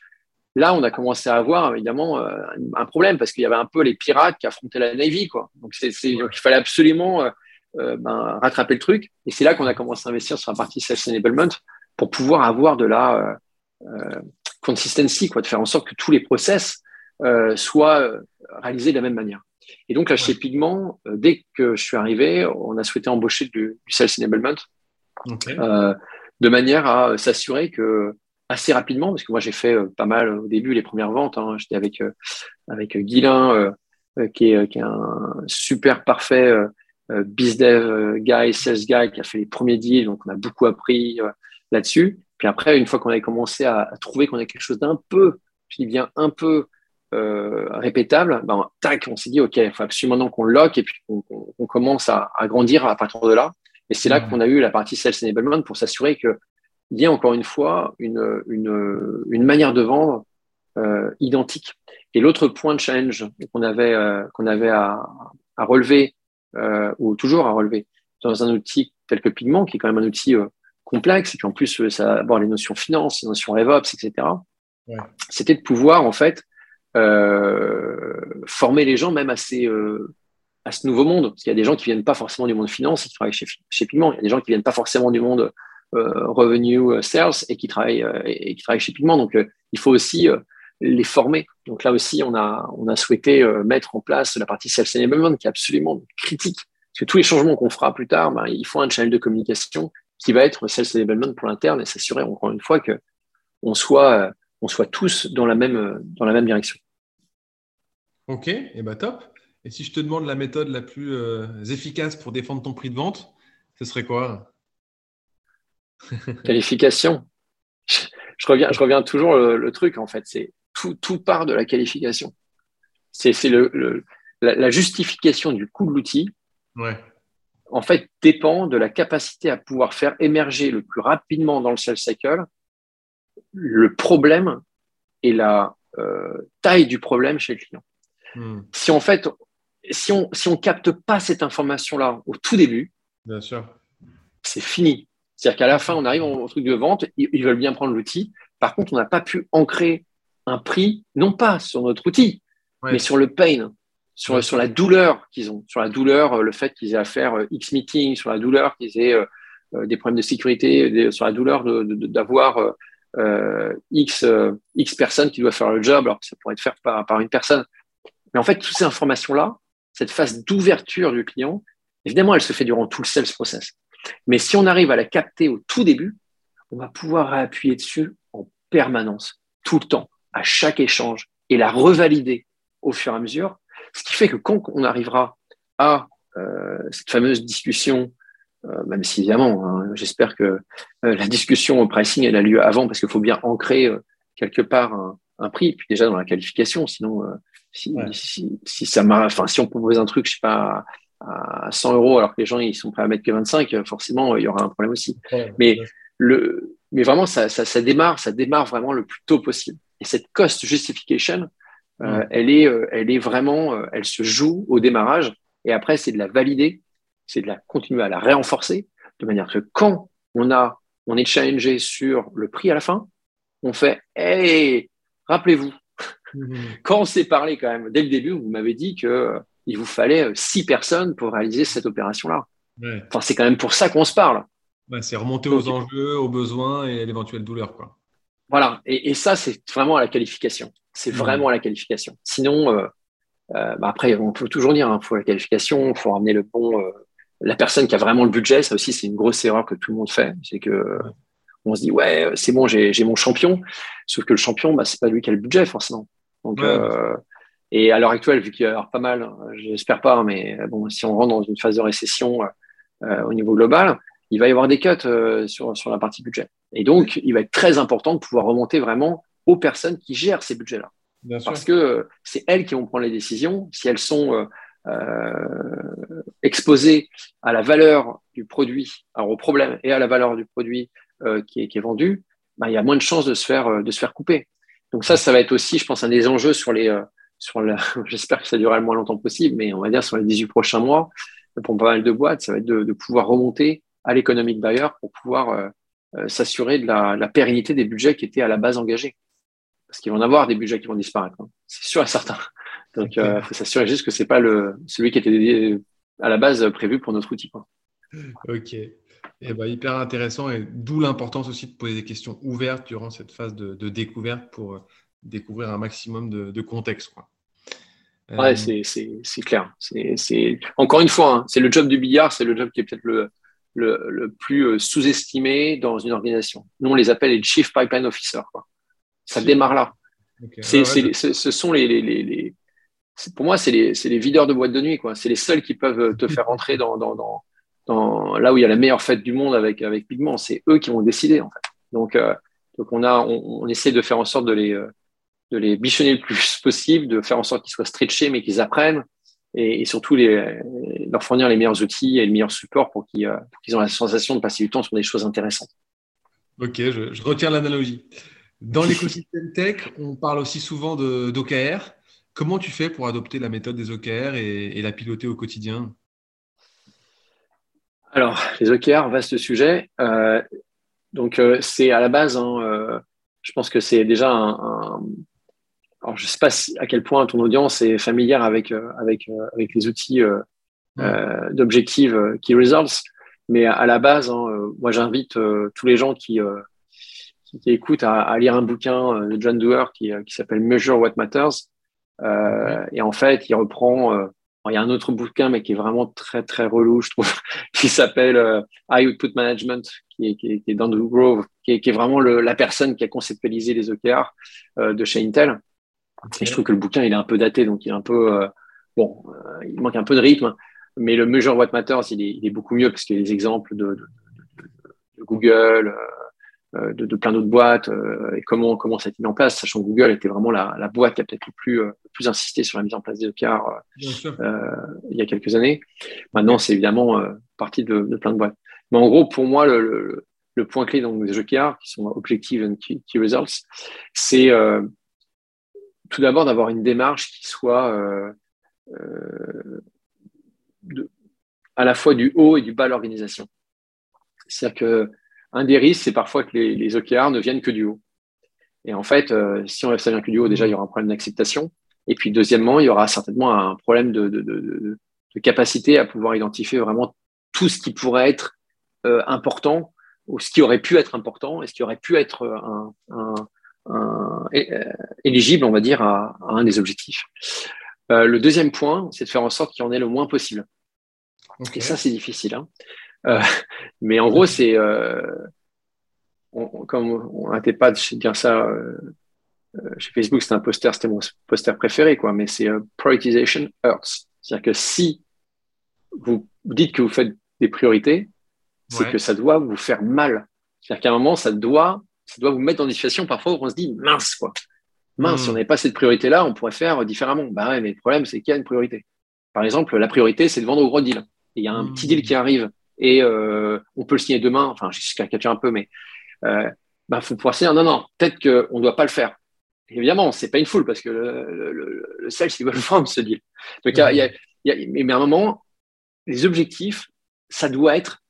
S1: là, on a commencé à avoir évidemment un problème parce qu'il y avait un peu les pirates qui affrontaient la Navy. Quoi. Donc, il fallait absolument ben, rattraper le truc. Et c'est là qu'on a commencé à investir sur la partie Sales Enablement pour pouvoir avoir de la consistency, quoi, de faire en sorte que tous les process euh, soient euh, réalisés de la même manière. Et donc là, chez Pigment, euh, dès que je suis arrivé, on a souhaité embaucher du, sales enablement de manière à s'assurer que assez rapidement, parce que moi j'ai fait pas mal au début les premières ventes. Hein, J'étais avec avec Guilin, qui est, qui, est, un super parfait bizdev guy, sales guy, qui a fait les premiers deals. Donc on a beaucoup appris là-dessus. Puis après, une fois qu'on avait commencé à, trouver qu'on a quelque chose d'un peu, dis bien un peu euh, répétable, ben, tac, on s'est dit, OK, il faut absolument qu'on lock et puis qu'on commence à, grandir à partir de là. Et c'est là qu'on a eu la partie Sales Enablement pour s'assurer qu'il y ait encore une fois une, une, une manière de vendre euh, identique. Et l'autre point de challenge qu'on avait, euh, qu'on avait à, à relever, euh, ou toujours à relever, dans un outil tel que Pigment, qui est quand même un outil euh, complexe, et puis en plus, euh, ça aborde les notions finance, les notions RevOps, etc. C'était de pouvoir, en fait, euh, former les gens même à, ces, euh, à ce nouveau monde. Parce qu'il y a des gens qui viennent pas forcément du monde finance et qui travaillent chez, chez Pigment. Il y a des gens qui viennent pas forcément du monde euh, revenue sales et qui travaillent, et, qui travaillent chez Pigment. Donc, il faut aussi les former. Donc là aussi, on a, on a souhaité mettre en place la partie sales enablement qui est absolument critique. Parce que tous les changements qu'on fera plus tard, ben, il faut un channel de communication qui va être Sales Enablement pour l'interne et s'assurer encore une fois que on soit, on soit tous dans la même, dans la même direction.
S3: Ok, et eh ben top. Et si je te demande la méthode la plus euh, efficace pour défendre ton prix de vente, ce serait quoi? [LAUGHS]
S1: Qualification. Je, reviens, je reviens toujours le, truc en fait, c'est tout, tout, part de la qualification. C'est le, la, la, justification du coût de l'outil.
S3: Ouais
S1: en fait, dépend de la capacité à pouvoir faire émerger le plus rapidement dans le sales cycle le problème et la euh, taille du problème chez le client. Hmm. Si en fait, si on si on capte pas cette information-là au tout début, c'est fini. C'est-à-dire qu'à la fin, on arrive au truc de vente, ils, veulent bien prendre l'outil, Par contre, on n'a pas pu ancrer un prix, non pas sur notre outil, mais sur le pain, sur, sur la douleur qu'ils ont, sur la douleur, euh, le fait qu'ils aient à faire euh, X meetings, sur la douleur qu'ils aient euh, des problèmes de sécurité, sur la douleur d'avoir X, X personnes qui doivent faire le job, alors que ça pourrait être fait par, par une personne. Mais en fait, toutes ces informations-là, cette phase d'ouverture du client, évidemment, elle se fait durant tout le sales process. Mais si on arrive à la capter au tout début, on va pouvoir appuyer dessus en permanence, tout le temps, à chaque échange, et la revalider au fur et à mesure. Ce qui fait que quand on arrivera à euh, cette fameuse discussion, euh, même si évidemment, hein, j'espère que euh, la discussion au pricing, elle a lieu avant, parce qu'il faut bien ancrer quelque part un, prix, puis déjà dans la qualification, sinon, si, si, ça enfin, si on propose un truc, je sais pas, à 100 euros alors que les gens ils sont prêts à mettre que 25, forcément il y aura un problème aussi. mais le, mais vraiment ça, ça, ça, démarre, ça démarre vraiment le plus tôt possible. Et cette cost justification, euh, elle est, euh, elle est vraiment, euh, elle se joue au démarrage. Et après c'est de la valider, c'est de la continuer à la renforcer de manière que quand on a, on est challengé sur le prix à la fin, on fait, hey, rappelez-vous, mmh. [LAUGHS] quand on s'est parlé quand même dès le début, vous m'avez dit que il vous fallait euh, six personnes pour réaliser cette opération-là. Enfin, c'est quand même pour ça qu'on se parle.
S3: c'est remonter aux enjeux, aux besoins et à l'éventuelle douleur. Quoi.
S1: Voilà, et, ça, c'est vraiment à la qualification. C'est vraiment à la qualification. Sinon, euh, euh, bah, après, on peut toujours dire, il hein, faut la qualification, il faut ramener le bon, la personne qui a vraiment le budget. Ça aussi, c'est une grosse erreur que tout le monde fait. C'est que on se dit, ouais, c'est bon, j'ai mon champion. Sauf que le champion, bah, c'est pas lui qui a le budget, forcément. Donc, et à l'heure actuelle, vu qu'il y a pas mal, hein, j'espère pas, mais bon, si on rentre dans une phase de récession euh, au niveau global, il va y avoir des cuts euh, sur, sur la partie budget. Et donc, il va être très important de pouvoir remonter vraiment aux personnes qui gèrent ces budgets-là. Parce que euh, c'est elles qui vont prendre les décisions. Si elles sont euh, exposées à la valeur du produit, alors au problème et à la valeur du produit qui est, qui, est, vendu, bah, il y a moins de chances de se faire, de se faire couper. Donc ça, ça va être aussi, je pense, un des enjeux sur les, sur [LAUGHS] j'espère que ça durera le moins longtemps possible, mais on va dire sur les 18 prochains mois, pour pas mal de boîtes, ça va être de, pouvoir remonter à l'économie de bailleur pour pouvoir euh, euh, s'assurer de la, pérennité des budgets qui étaient à la base engagés. Parce qu'ils vont en avoir des budgets qui vont disparaître, hein. c'est sûr et certain. [LAUGHS] Donc, il euh, faut s'assurer juste que c'est pas le, celui qui était dédié à la base prévu pour notre outil. Quoi.
S3: Ok. Eh ben, hyper intéressant et d'où l'importance aussi de poser des questions ouvertes durant cette phase de, de découverte pour découvrir un maximum de, contexte. Quoi.
S1: Ouais, c'est clair. C'est Encore une fois, hein, c'est le job du billard, c'est le job qui est peut-être le, le, le, plus euh, sous-estimé dans une organisation. Nous, on les appelle les Chief Pipeline Officers. Quoi. Ça démarre là. ce sont les, les, les, pour moi, c'est les, les, videurs de boîte de nuit. C'est les seuls qui peuvent te faire rentrer dans, dans, dans, dans, là où il y a la meilleure fête du monde avec, avec Pigment. C'est eux qui vont décider. En fait. Donc, euh, donc on, a, on, on, essaie de faire en sorte de les, de les bichonner le plus [LAUGHS] possible, de faire en sorte qu'ils soient stretchés, mais qu'ils apprennent, et, surtout les, leur fournir les meilleurs outils et le meilleur support pour qu'ils euh, aient la sensation de passer du temps sur des choses intéressantes.
S3: Ok, je, retiens l'analogie. Dans [LAUGHS] l'écosystème tech, on parle aussi souvent d'OKR. Comment tu fais pour adopter la méthode des OKR et, la piloter au quotidien?
S1: Alors, les OKR, vaste sujet. Euh, donc, euh, c'est à la base, hein, je pense que c'est déjà un, alors je ne sais pas à quel point ton audience est familière avec, euh, avec, euh, avec les outils euh, d'objectifs Key Results, mais à, la base, hein, moi j'invite tous les gens qui, qui, écoutent à, lire un bouquin de John Doerr qui, qui s'appelle Measure What Matters. Et en fait, il reprend il y a un autre bouquin, mais qui est vraiment très, très relou, je trouve, [LAUGHS] qui s'appelle High Output Management, qui est, qui est, Grove, qui est, qui est vraiment le, la personne qui a conceptualisé les OKR de chez Intel. Et je trouve que le bouquin, il est un peu daté, donc il est un peu, euh, bon, euh, il manque un peu de rythme. Mais le Measure What Matters, il est, il est beaucoup mieux parce qu'il y a des exemples de, de, de, Google, euh, de, plein d'autres boîtes et comment, comment ça a été mis en place, sachant que Google était vraiment la, la boîte qui a peut-être le plus, plus insisté sur la mise en place des OKR il y a quelques années. Maintenant, c'est évidemment partie de, plein de boîtes. Mais en gros, pour moi, le, le, point clé dans les OKR, qui sont Objective and Key, key Results, c'est tout d'abord d'avoir une démarche qui soit euh, euh, à la fois du haut et du bas de l'organisation. C'est-à-dire qu'un des risques, c'est parfois que les, les, OKR ne viennent que du haut. Et en fait, si on ça vient que du haut, déjà, il y aura un problème d'acceptation. Et puis, deuxièmement, il y aura certainement un problème de, capacité à pouvoir identifier vraiment tout ce qui pourrait être important ou ce qui aurait pu être important et ce qui aurait pu être un, éligible, on va dire, à, à un des objectifs. Euh, le deuxième point, c'est de faire en sorte qu'il y en ait le moins possible. Et ça, c'est difficile. Hein. Euh, [LAUGHS] mais en gros, c'est euh, comme on n'arrêtait pas de dire ça chez Facebook, c'était un poster, c'était mon poster préféré, quoi. Mais c'est prioritization hurts. C'est-à-dire que si vous dites que vous faites des priorités, c'est que ça doit vous faire mal. C'est-à-dire qu'à un moment, ça doit, ça doit vous mettre dans des situations parfois où on se dit mince, quoi mince, si on hmm. n'avait pas cette priorité-là, on pourrait faire différemment. Bah ouais, mais le problème, c'est qu'il y a une priorité. Par exemple, la priorité, c'est de vendre au gros deal. Il y a un petit deal qui hmm. arrive et euh, on peut le signer demain. Enfin, je caricature un peu, mais euh, bah, faut pouvoir se dire non, non, peut-être qu'on ne doit pas le faire. Évidemment, c'est pas une foule parce que le, le, le sales, il veut le [LAUGHS] vendre ce deal. Donc, il y a, mais à un moment, les objectifs, ça doit être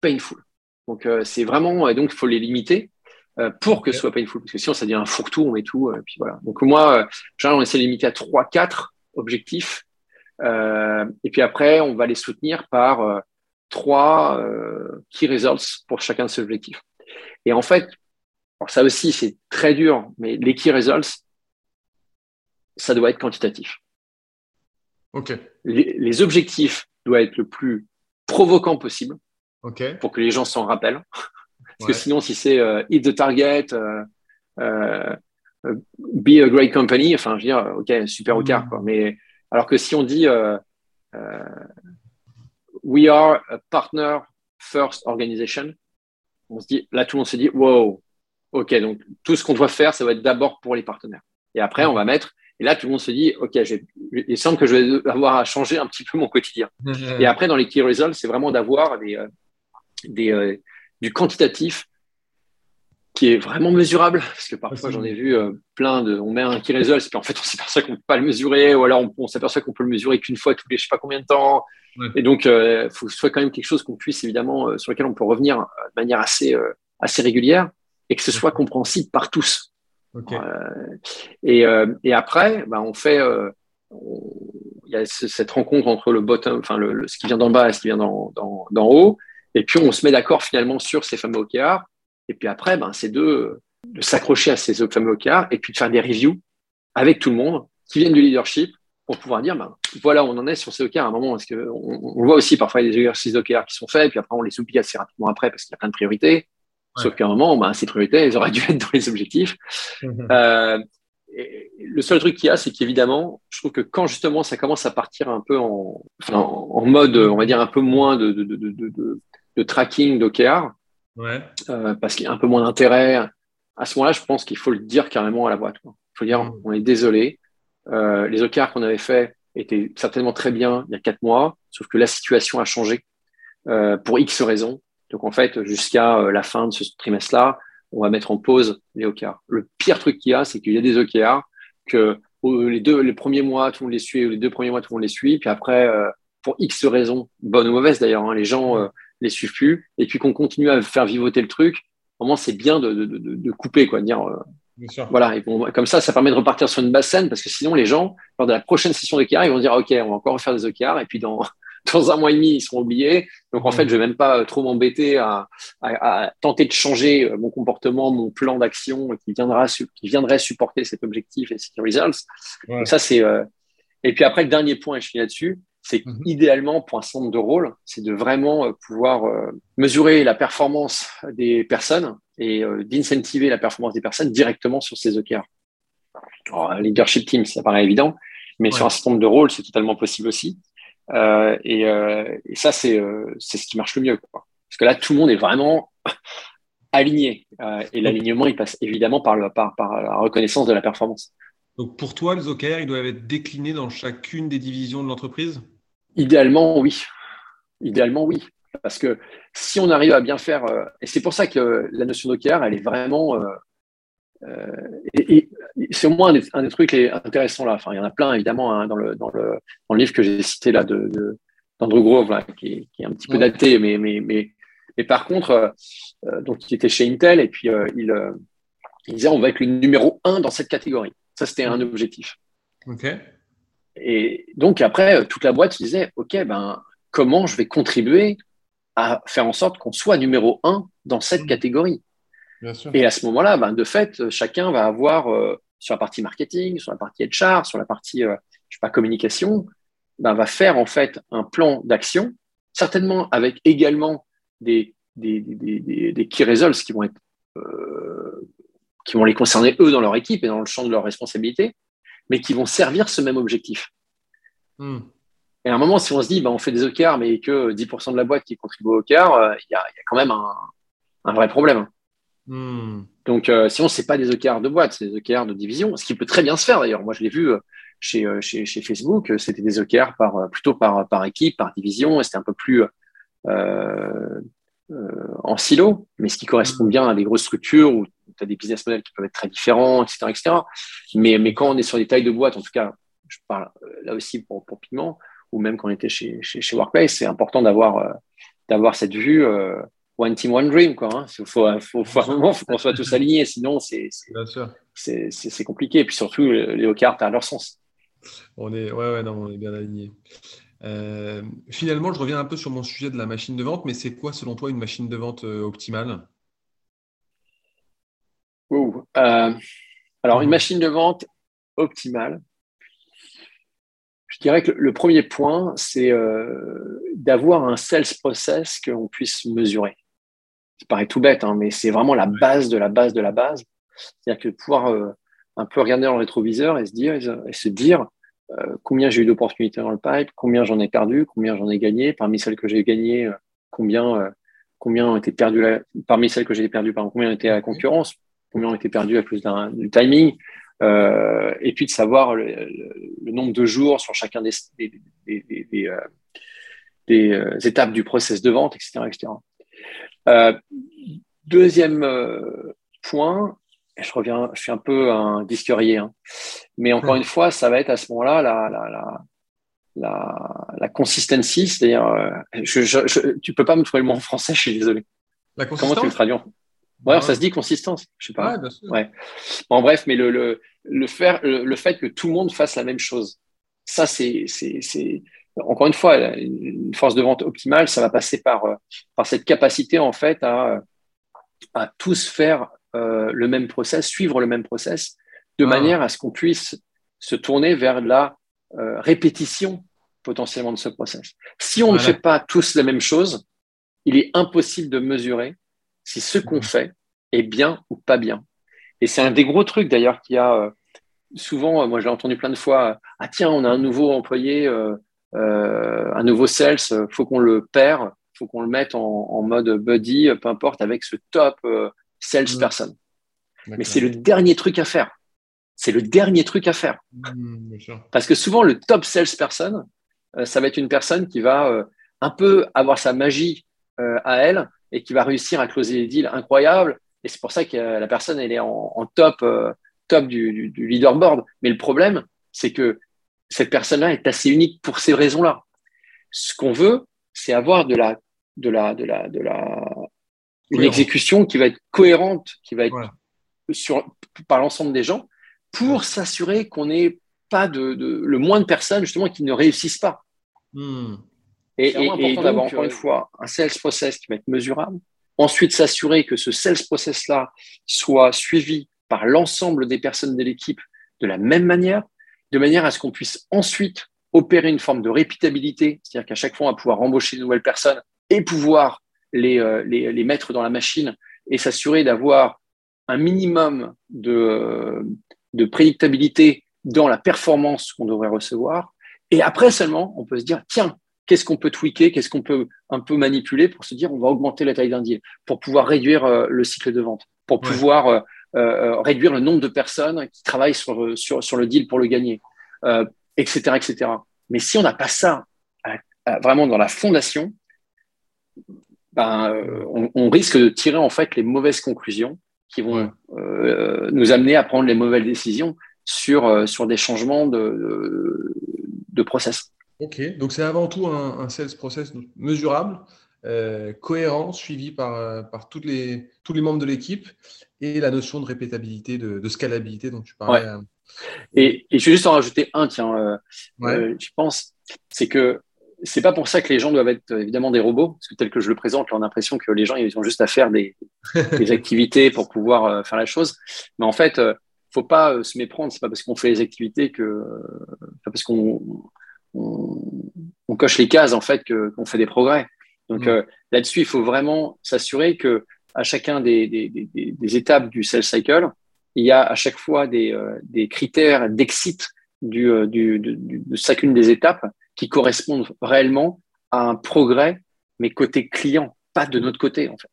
S1: painful. Donc, euh, c'est vraiment, et donc, il faut les limiter. Euh, pour que ce soit painful. Parce que sinon, ça devient un fourre-tout, on met tout. Euh, puis voilà. Donc moi, euh, on essaie de limiter à 3-4 objectifs. et puis après, on va les soutenir par trois key results pour chacun de ces objectifs. Et en fait, ça aussi, c'est très dur, mais les key results, ça doit être quantitatif.
S3: Ok.
S1: Les, objectifs doivent être le plus provoquant possible pour que les gens s'en rappellent. Parce que sinon, si c'est euh, hit the target, euh, euh, be a great company, enfin, je veux dire, ok, super au quart, mm. quoi. Mais alors que si on dit we are a partner first organization, on se dit, là, tout le monde se dit, wow, ok, donc tout ce qu'on doit faire, ça va être d'abord pour les partenaires. Et après, on va mettre, et là, tout le monde se dit, OK, il semble que je vais avoir à changer un petit peu mon quotidien. et après, dans les key results, c'est vraiment d'avoir des, des, du quantitatif qui est vraiment mesurable, parce que parfois j'en ai vu euh, plein de, on met un key result, puis en fait on s'aperçoit qu'on ne peut pas le mesurer, ou alors on, s'aperçoit qu'on peut le mesurer qu'une fois tous les je sais pas combien de temps. Et donc il euh, faut que ce soit quand même quelque chose qu'on puisse évidemment euh, sur lequel on peut revenir de manière assez assez régulière et que ce soit compréhensible par tous. et, et après, ben, on fait, il y a cette rencontre entre le bottom, enfin le, ce qui vient d'en bas et ce qui vient d'en haut. Et puis, on se met d'accord finalement sur ces fameux OKR. Et puis après, ben, c'est de, de s'accrocher à ces fameux OKR et puis de faire des reviews avec tout le monde qui viennent du leadership pour pouvoir dire, ben, voilà, on en est sur ces OKR à un moment. Parce que on, voit aussi parfois des exercices OKR qui sont faits, et puis après, on les oublie assez rapidement après parce qu'il y a plein de priorités. Sauf qu'à un moment, ben, ces priorités, elles auraient dû être dans les objectifs. [LAUGHS] euh, le seul truc qu'il y a, c'est qu'évidemment, je trouve que quand justement ça commence à partir un peu en, enfin, en mode, on va dire un peu moins de, de, de, de, de tracking d'OKR, ouais. euh, parce qu'il y a un peu moins d'intérêt. À ce moment-là, je pense qu'il faut le dire carrément à la boîte. Il faut dire, mm. on est désolé. Euh, les OKR qu'on avait fait étaient certainement très bien il y a quatre mois, sauf que la situation a changé euh, pour X raisons. Donc en fait, jusqu'à la fin de ce trimestre-là, on va mettre en pause les OKR. Le pire truc qu'il y a, c'est qu'il y a des OKR que les deux, les premiers mois, tout le monde les suit, les deux premiers mois, tout le monde les suit, puis après, euh, pour X raisons, bonnes ou mauvaises d'ailleurs, hein, les gens euh, les suivent plus, et puis qu'on continue à faire vivoter le truc. Vraiment, c'est bien de, de, de, de, couper, quoi, de dire. Euh, voilà, et comme ça, ça permet de repartir sur une basse scène parce que sinon, les gens, lors de la prochaine session d'OKR, ils vont dire Ok, on va encore refaire des OKR, et puis dans, dans un mois et demi, ils seront oubliés. Donc, en fait, je vais même pas trop m'embêter à, à, tenter de changer euh, mon comportement, mon plan d'action qui, viendra, qui viendrait supporter cet objectif et ces results. Donc, ça, c'est. Euh, et puis après, le dernier point, et je finis là-dessus, c'est mhm. idéalement pour un centre de rôle, c'est de vraiment euh, pouvoir mesurer la performance des personnes et d'incentiver la performance des personnes directement sur ces OKR. Alors, leadership team, ça paraît évident, mais sur un certain nombre de rôles, c'est totalement possible aussi. Euh, et, euh, et, ça, c'est euh, c'est ce qui marche le mieux. Quoi. Parce que là, tout le monde est vraiment [LAUGHS] aligné. et l'alignement, il passe évidemment par, le, par, par la reconnaissance de la performance.
S3: Donc pour toi, les OKR, ils doivent être déclinés dans chacune des divisions de l'entreprise?
S1: Idéalement, oui. Idéalement, oui. Parce que si on arrive à bien faire, et c'est pour ça que la notion d'OKR, elle est vraiment euh, et, c'est au moins un des, trucs intéressants là. Enfin, il y en a plein évidemment hein, dans, le, dans, le, dans, le, livre que j'ai cité là de, d'Andrew Grove là, qui, est, un petit peu daté, mais, mais, mais, mais par contre, euh, donc il était chez Intel et puis euh, il, il disait on va être le numéro un dans cette catégorie. Ça, c'était un objectif.
S3: OK.
S1: Et donc, après, toute la boîte se disait OK, ben, comment je vais contribuer à faire en sorte qu'on soit numéro un dans cette catégorie?
S3: Bien sûr.
S1: Et à ce moment-là, ben, de fait, chacun va avoir euh, sur la partie marketing, sur la partie HR, sur la partie euh, je sais pas, communication, ben, va faire en fait un plan d'action, certainement avec également des, des, des, des, des key results qui vont, être, euh, qui vont les concerner eux dans leur équipe et dans le champ de leur responsabilité, mais qui vont servir ce même objectif.
S3: Hmm.
S1: Et à un moment, si on se dit, ben, on fait des OKR, mais que 10% de la boîte qui contribue au OKR, euh, il y, a, y, a, quand même un, un vrai problème.
S3: Hmm.
S1: Donc, euh, sinon, ce n'est pas des OKR de boîte, c'est des OKR de division, ce qui peut très bien se faire d'ailleurs. Moi, je l'ai vu euh, chez, euh, chez, chez, Facebook, c'était des OKR par, euh, plutôt par, par équipe, par division, et c'était un peu plus euh, en silo, mais ce qui correspond bien à des grosses structures où tu as des business models qui peuvent être très différents, etc. etc. Mais, mais quand on est sur des tailles de boîte, en tout cas, je parle là aussi pour, pour Pigment, ou même quand on était chez, chez, chez Workplace, c'est important d'avoir d'avoir cette vue one team, one dream. Quoi, hein. faut, faut, faut, faut, à un moment, faut qu'on soit tous alignés, sinon c'est c'est compliqué. Et puis surtout, les tu as leur sens.
S3: On est, ouais, ouais, non, on est bien alignés. Euh, finalement, je reviens un peu sur mon sujet de la machine de vente, mais c'est quoi, selon toi, une machine de vente euh, optimale?
S1: Euh, Alors, une machine de vente optimale, je dirais que le premier point, c'est euh, d'avoir un sales process qu'on puisse mesurer. Ça paraît tout bête, hein, mais c'est vraiment la base de la base de la base. C'est-à-dire que pouvoir euh, un peu regarder dans le rétroviseur et se dire, et se dire euh, combien j'ai eu d'opportunités dans le pipe, combien j'en ai perdu, combien j'en ai gagné, parmi celles que j'ai gagnées, euh, combien, euh, combien ont été perdues, la... parmi celles que j'ai perdues, par combien ont été à la concurrence, combien ont été perdues à cause du timing, euh, et puis de savoir le, le, le, nombre de jours sur chacun des, des, des, des, des euh, étapes du process de vente, etc. etc. Euh, deuxième point, je reviens, je suis un peu un disquerier, hein. mais encore une fois, ça va être à ce moment-là la, la, la, la, la consistency, c'est-à-dire, euh, je, je, je, tu peux pas me trouver le mot en français, [LAUGHS] je suis désolé.
S3: La Comment
S1: tu le traduis Ouais, ouais, ça se dit consistance, je sais pas.
S3: Ouais,
S1: ouais. Bon, bref, mais le, le, le, faire, le, le, fait que tout le monde fasse la même chose, ça, c'est, c'est, encore une fois, une force de vente optimale, ça va passer par, euh, par cette capacité, en fait, à, à tous faire euh, le même process, suivre le même process, de ah. manière à ce qu'on puisse se tourner vers la euh, répétition potentiellement de ce process. Si on voilà. ne fait pas tous la même chose, il est impossible de mesurer si ce qu'on mmh. fait est bien ou pas bien. Et c'est un des gros trucs d'ailleurs qu'il y a euh, souvent, moi je l'ai entendu plein de fois, ah tiens, on a un nouveau employé, euh, euh, un nouveau sales, faut qu'on le perd, faut qu'on le mette en, en, mode buddy, peu importe, avec ce top salesperson. Mmh. Mais c'est le dernier truc à faire. C'est le dernier truc à faire.
S3: Mmh,
S1: Parce que souvent, le top salesperson, euh, ça va être une personne qui va euh, un peu avoir sa magie euh, à elle et qui va réussir à closer des deals incroyables. Et c'est pour ça que la personne, elle est en, en top, top du, du, du, leaderboard. Mais le problème, c'est que cette personne-là est assez unique pour ces raisons-là. Ce qu'on veut, c'est avoir de la, de la, de la, de la, une exécution qui va être cohérente, qui va être ouais. sur, par l'ensemble des gens, pour s'assurer qu'on n'ait pas de, de, le moins de personnes justement qui ne réussissent pas.
S3: Hmm.
S1: Et, et, et d'avoir encore une fois un sales process qui va être mesurable. Ensuite, s'assurer que ce sales process-là soit suivi par l'ensemble des personnes de l'équipe de la même manière, de manière à ce qu'on puisse ensuite opérer une forme de répétabilité, c'est-à-dire qu'à chaque fois, on va pouvoir embaucher de nouvelles personnes et pouvoir les, euh, les, les mettre dans la machine et s'assurer d'avoir un minimum de, de prédictabilité dans la performance qu'on devrait recevoir. Et après seulement, on peut se dire, tiens, qu'est-ce qu'on peut tweaker, qu'est-ce qu'on peut un peu manipuler pour se dire, on va augmenter la taille d'un deal, pour pouvoir réduire euh, le cycle de vente, pour ouais. pouvoir euh, euh, réduire le nombre de personnes qui travaillent sur, sur, sur le deal pour le gagner, etc., etc. Mais si on n'a pas ça à, à, vraiment dans la fondation, ben, on, on, risque de tirer en fait les mauvaises conclusions qui vont euh, nous amener à prendre les mauvaises décisions sur, euh, sur des changements de, de, de, process.
S3: Ok, donc c'est avant tout un, un, sales process mesurable cohérent, suivi par, par toutes les, tous les membres de l'équipe et la notion de répétabilité, de, scalabilité dont tu parlais.
S1: Et, et, je vais juste en rajouter un, tiens, je pense, c'est que c'est pas pour ça que les gens doivent être évidemment des robots, parce que tel que je le présente, on a l'impression que les gens ils ont juste à faire des, [LAUGHS] des activités pour pouvoir euh, faire la chose. Mais en fait, euh, faut pas euh, se méprendre. C'est pas parce qu'on fait les activités que, pas parce qu'on on, coche les cases en fait qu'on fait des progrès. Donc mm. là-dessus, il faut vraiment s'assurer que à chacun des, des, des, étapes du sales cycle, il y a à chaque fois des, critères d'exit du, du, de, de chacune des étapes qui correspondent réellement à un progrès, mais côté client, pas de notre côté en fait.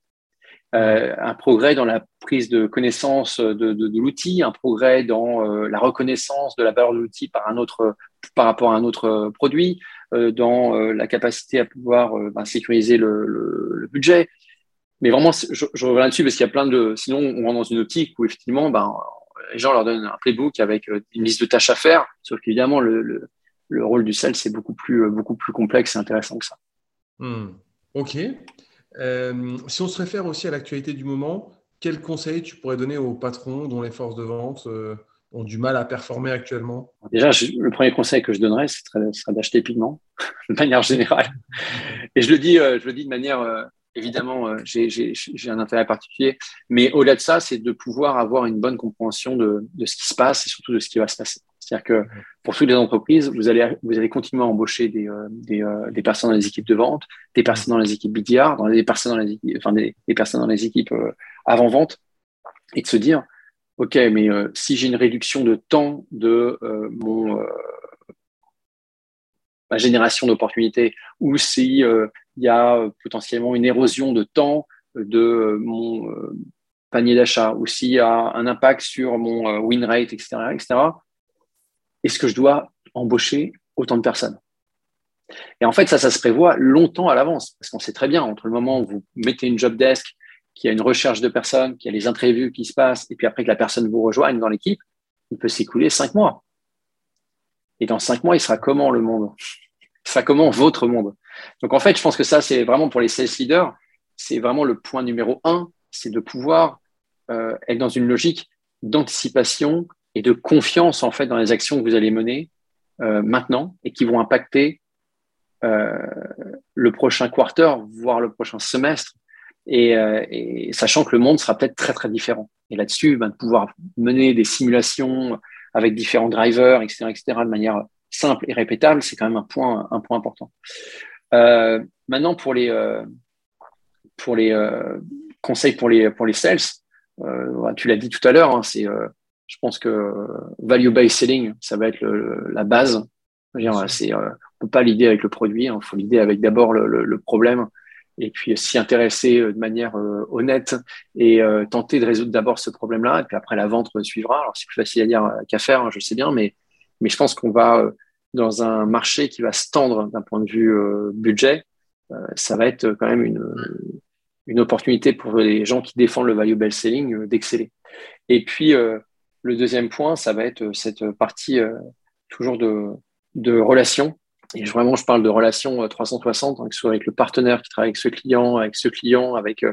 S1: Euh, un progrès dans la prise de connaissance de, de, l'outil, un progrès dans euh, la reconnaissance de la valeur de l'outil par un autre, par rapport à un autre produit, euh, dans la capacité à pouvoir ben, sécuriser le, budget. Mais vraiment, je, reviens là-dessus parce qu'il y a plein de. Sinon, on rentre dans une optique où effectivement, ben, les gens leur donnent un playbook avec une liste de tâches à faire, sauf qu'évidemment, le, le rôle du sel, c'est beaucoup plus, euh, beaucoup plus complexe et intéressant que ça.
S3: Hmm. Ok. Euh, si on se réfère aussi à l'actualité du moment, quels conseils tu pourrais donner aux patrons dont les forces de vente euh, ont du mal à performer actuellement
S1: Déjà, le premier conseil que je donnerais, ce serait, d'acheter pigment, [LAUGHS] de manière générale. Et je le dis, dis de manière, évidemment, j'ai un intérêt particulier, mais au-delà de ça, c'est de pouvoir avoir une bonne compréhension de, ce qui se passe et surtout de ce qui va se passer. C'est-à-dire que pour toutes les entreprises, vous allez, vous continuer à embaucher des, euh, euh, personnes dans les équipes de vente, des personnes dans les équipes BDR, des personnes dans les équipes, euh, avant-vente, et de se dire, OK, mais si j'ai une réduction de temps de mon, ma génération d'opportunités, ou si il y a potentiellement une érosion de temps de mon panier d'achat, ou s'il y a un impact sur mon win rate, etc., etc., est-ce que je dois embaucher autant de personnes? Et en fait, ça, ça se prévoit longtemps à l'avance, parce qu'on sait très bien, entre le moment où vous mettez une job desk, qu'il y a une recherche de personnes, qu'il y a les interviews qui se passent, et puis après que la personne vous rejoigne dans l'équipe, il peut s'écouler cinq mois. Et dans cinq mois, il sera comment le monde? Il sera comment votre monde? Donc en fait, je pense que ça, c'est vraiment pour les sales leaders, c'est vraiment le point numéro un, c'est de pouvoir euh, être dans une logique d'anticipation et de confiance en fait dans les actions que vous allez mener euh, maintenant et qui vont impacter euh, le prochain quarter, voire le prochain semestre, et, euh, et sachant que le monde sera peut-être très très différent. Et là-dessus, ben, de pouvoir mener des simulations avec différents drivers, etc., etc., de manière simple et répétable, c'est quand même un point, un point important. Euh, maintenant, pour les, euh, pour les euh, conseils pour les, pour les sales, tu l'as dit tout à l'heure, hein, c'est je pense que value-based selling, ça va être la base. C'est, euh, on ne peut pas l'idée avec le produit, il hein. faut l'idée avec d'abord le, problème et puis s'y intéresser euh, de manière euh, honnête et tenter de résoudre d'abord ce problème-là, et puis après la vente suivra. Alors c'est plus facile à dire qu'à faire, hein, je sais bien, mais, mais je pense qu'on va dans un marché qui va se tendre d'un point de vue budget, ça va être quand même une, une opportunité pour les gens qui défendent le value-based selling d'exceller. Et puis, le deuxième point, ça va être euh, cette partie euh, toujours de, de relations. Et vraiment, je parle de relations 360, euh, hein, que ce soit avec le partenaire qui travaille avec ce client, avec ce client, avec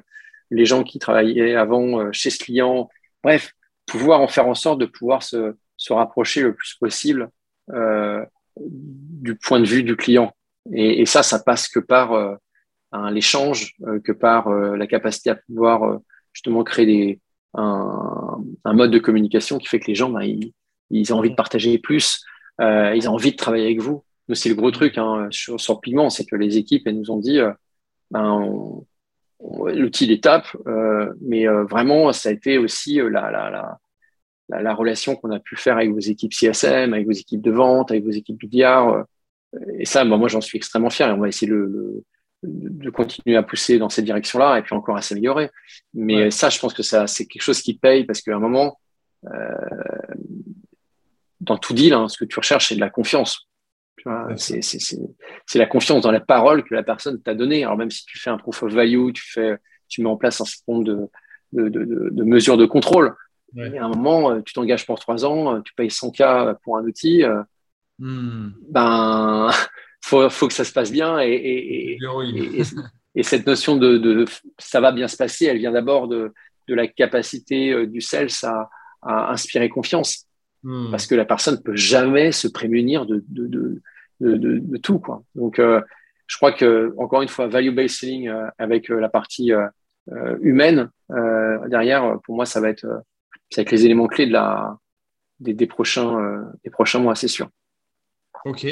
S1: les gens qui travaillaient avant chez ce client. Bref, pouvoir en faire en sorte de pouvoir se, se rapprocher le plus possible euh, du point de vue du client. Et, et ça, ça passe que par euh, l'échange, que par la capacité à pouvoir justement créer des, un, un, mode de communication qui fait que les gens, ben, ils, ils, ont envie de partager plus, euh, ils ont envie de travailler avec vous. Nous, c'est le gros truc hein, sur, sur Pigment, c'est que les équipes, elles nous ont dit, euh, ben, l'outil d'étape, euh, mais euh, vraiment, ça a été aussi la, la, la, la, relation qu'on a pu faire avec vos équipes CSM, avec vos équipes de vente, avec vos équipes BDR. et ça, ben, moi, j'en suis extrêmement fier et on va essayer de le, de continuer à pousser dans cette direction-là et puis encore à s'améliorer. Mais ça, je pense que ça, c'est quelque chose qui paye parce qu'à un moment, dans tout deal, hein, ce que tu recherches, c'est de la confiance. C'est la confiance dans la parole que la personne t'a donnée. Alors même si tu fais un proof of value, tu, fais, tu mets en place un certain nombre de, de, de, de mesures de contrôle. Ouais. à un moment, euh, tu t'engages pour trois ans, euh, tu payes 100K pour un outil, hmm. ben [LAUGHS] faut, faut que ça se passe bien et, et, et cette notion de, ça va bien se passer, elle vient d'abord de, de la capacité du sales à, à inspirer confiance. Hmm. Parce que la personne ne peut jamais se prémunir de, de, de, de tout. Quoi. Donc, je crois que, encore une fois, value-based selling avec la partie humaine derrière, pour moi, ça va être, ça les éléments clés de la, des, des prochains, des prochains mois, c'est sûr.
S3: Ok.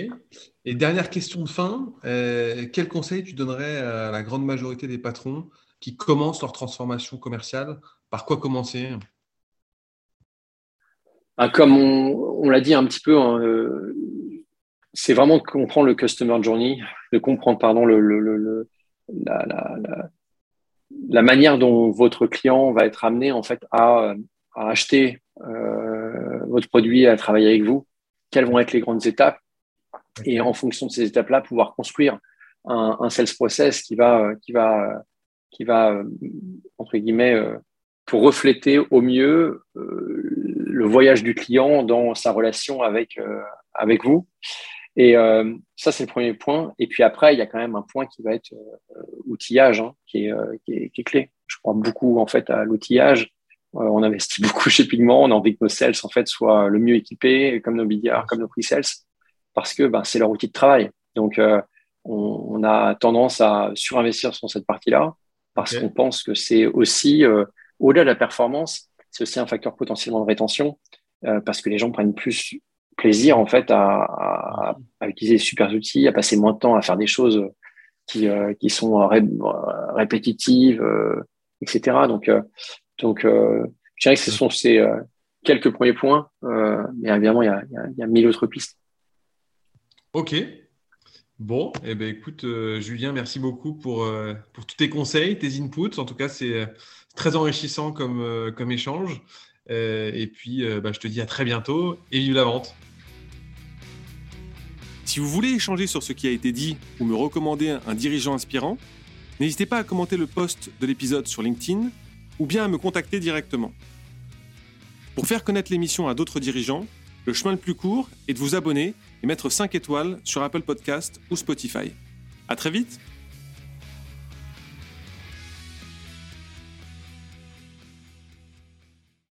S3: Et dernière question de fin, euh, quel conseil tu donnerais à la grande majorité des patrons qui commencent leur transformation commerciale? Par quoi commencer?
S1: Ah, Comme on, l'a dit un petit peu, hein, euh, c'est vraiment de comprendre le customer journey, de comprendre pardon, la, manière dont votre client va être amené en fait à, acheter euh, votre produit, à travailler avec vous. Quelles vont être les grandes étapes et en fonction de ces étapes-là, pouvoir construire un, sales process qui va, qui va, qui va entre guillemets, euh, pour refléter au mieux euh, le voyage du client dans sa relation avec, euh, avec vous. Et ça, c'est le premier point. Et puis après, il y a quand même un point qui va être outillage, hein, qui, est, qui, est, qui, est, clé. Je crois beaucoup en fait à l'outillage. on investit [LAUGHS] beaucoup chez Pigment. On a envie que nos sales en fait soient le mieux équipés, comme nos BDR, comme nos pre-sales parce que ben, c'est leur outil de travail. Donc, euh, on, a tendance à surinvestir sur cette partie-là parce qu'on pense que c'est aussi, euh, au-delà de la performance, c'est aussi un facteur potentiellement de rétention euh, parce que les gens prennent plus plaisir en fait à, utiliser des super outils, à passer moins de temps à faire des choses qui, qui sont répétitives, etc. Donc, donc je dirais que ce sont ces quelques premiers points, mais évidemment, il y a mille autres pistes.
S3: Ok. Bon, eh ben, écoute, euh, Julien, merci beaucoup pour, euh, pour tous tes conseils, tes inputs. En tout cas, c'est euh, très enrichissant comme, comme échange. et puis, bah, je te dis à très bientôt et vive la vente.
S2: Si vous voulez échanger sur ce qui a été dit ou me recommander un dirigeant inspirant, n'hésitez pas à commenter le post de l'épisode sur LinkedIn ou bien à me contacter directement. Pour faire connaître l'émission à d'autres dirigeants, le chemin le plus court est de vous abonner et mettre 5 étoiles sur Apple Podcast ou Spotify. À très vite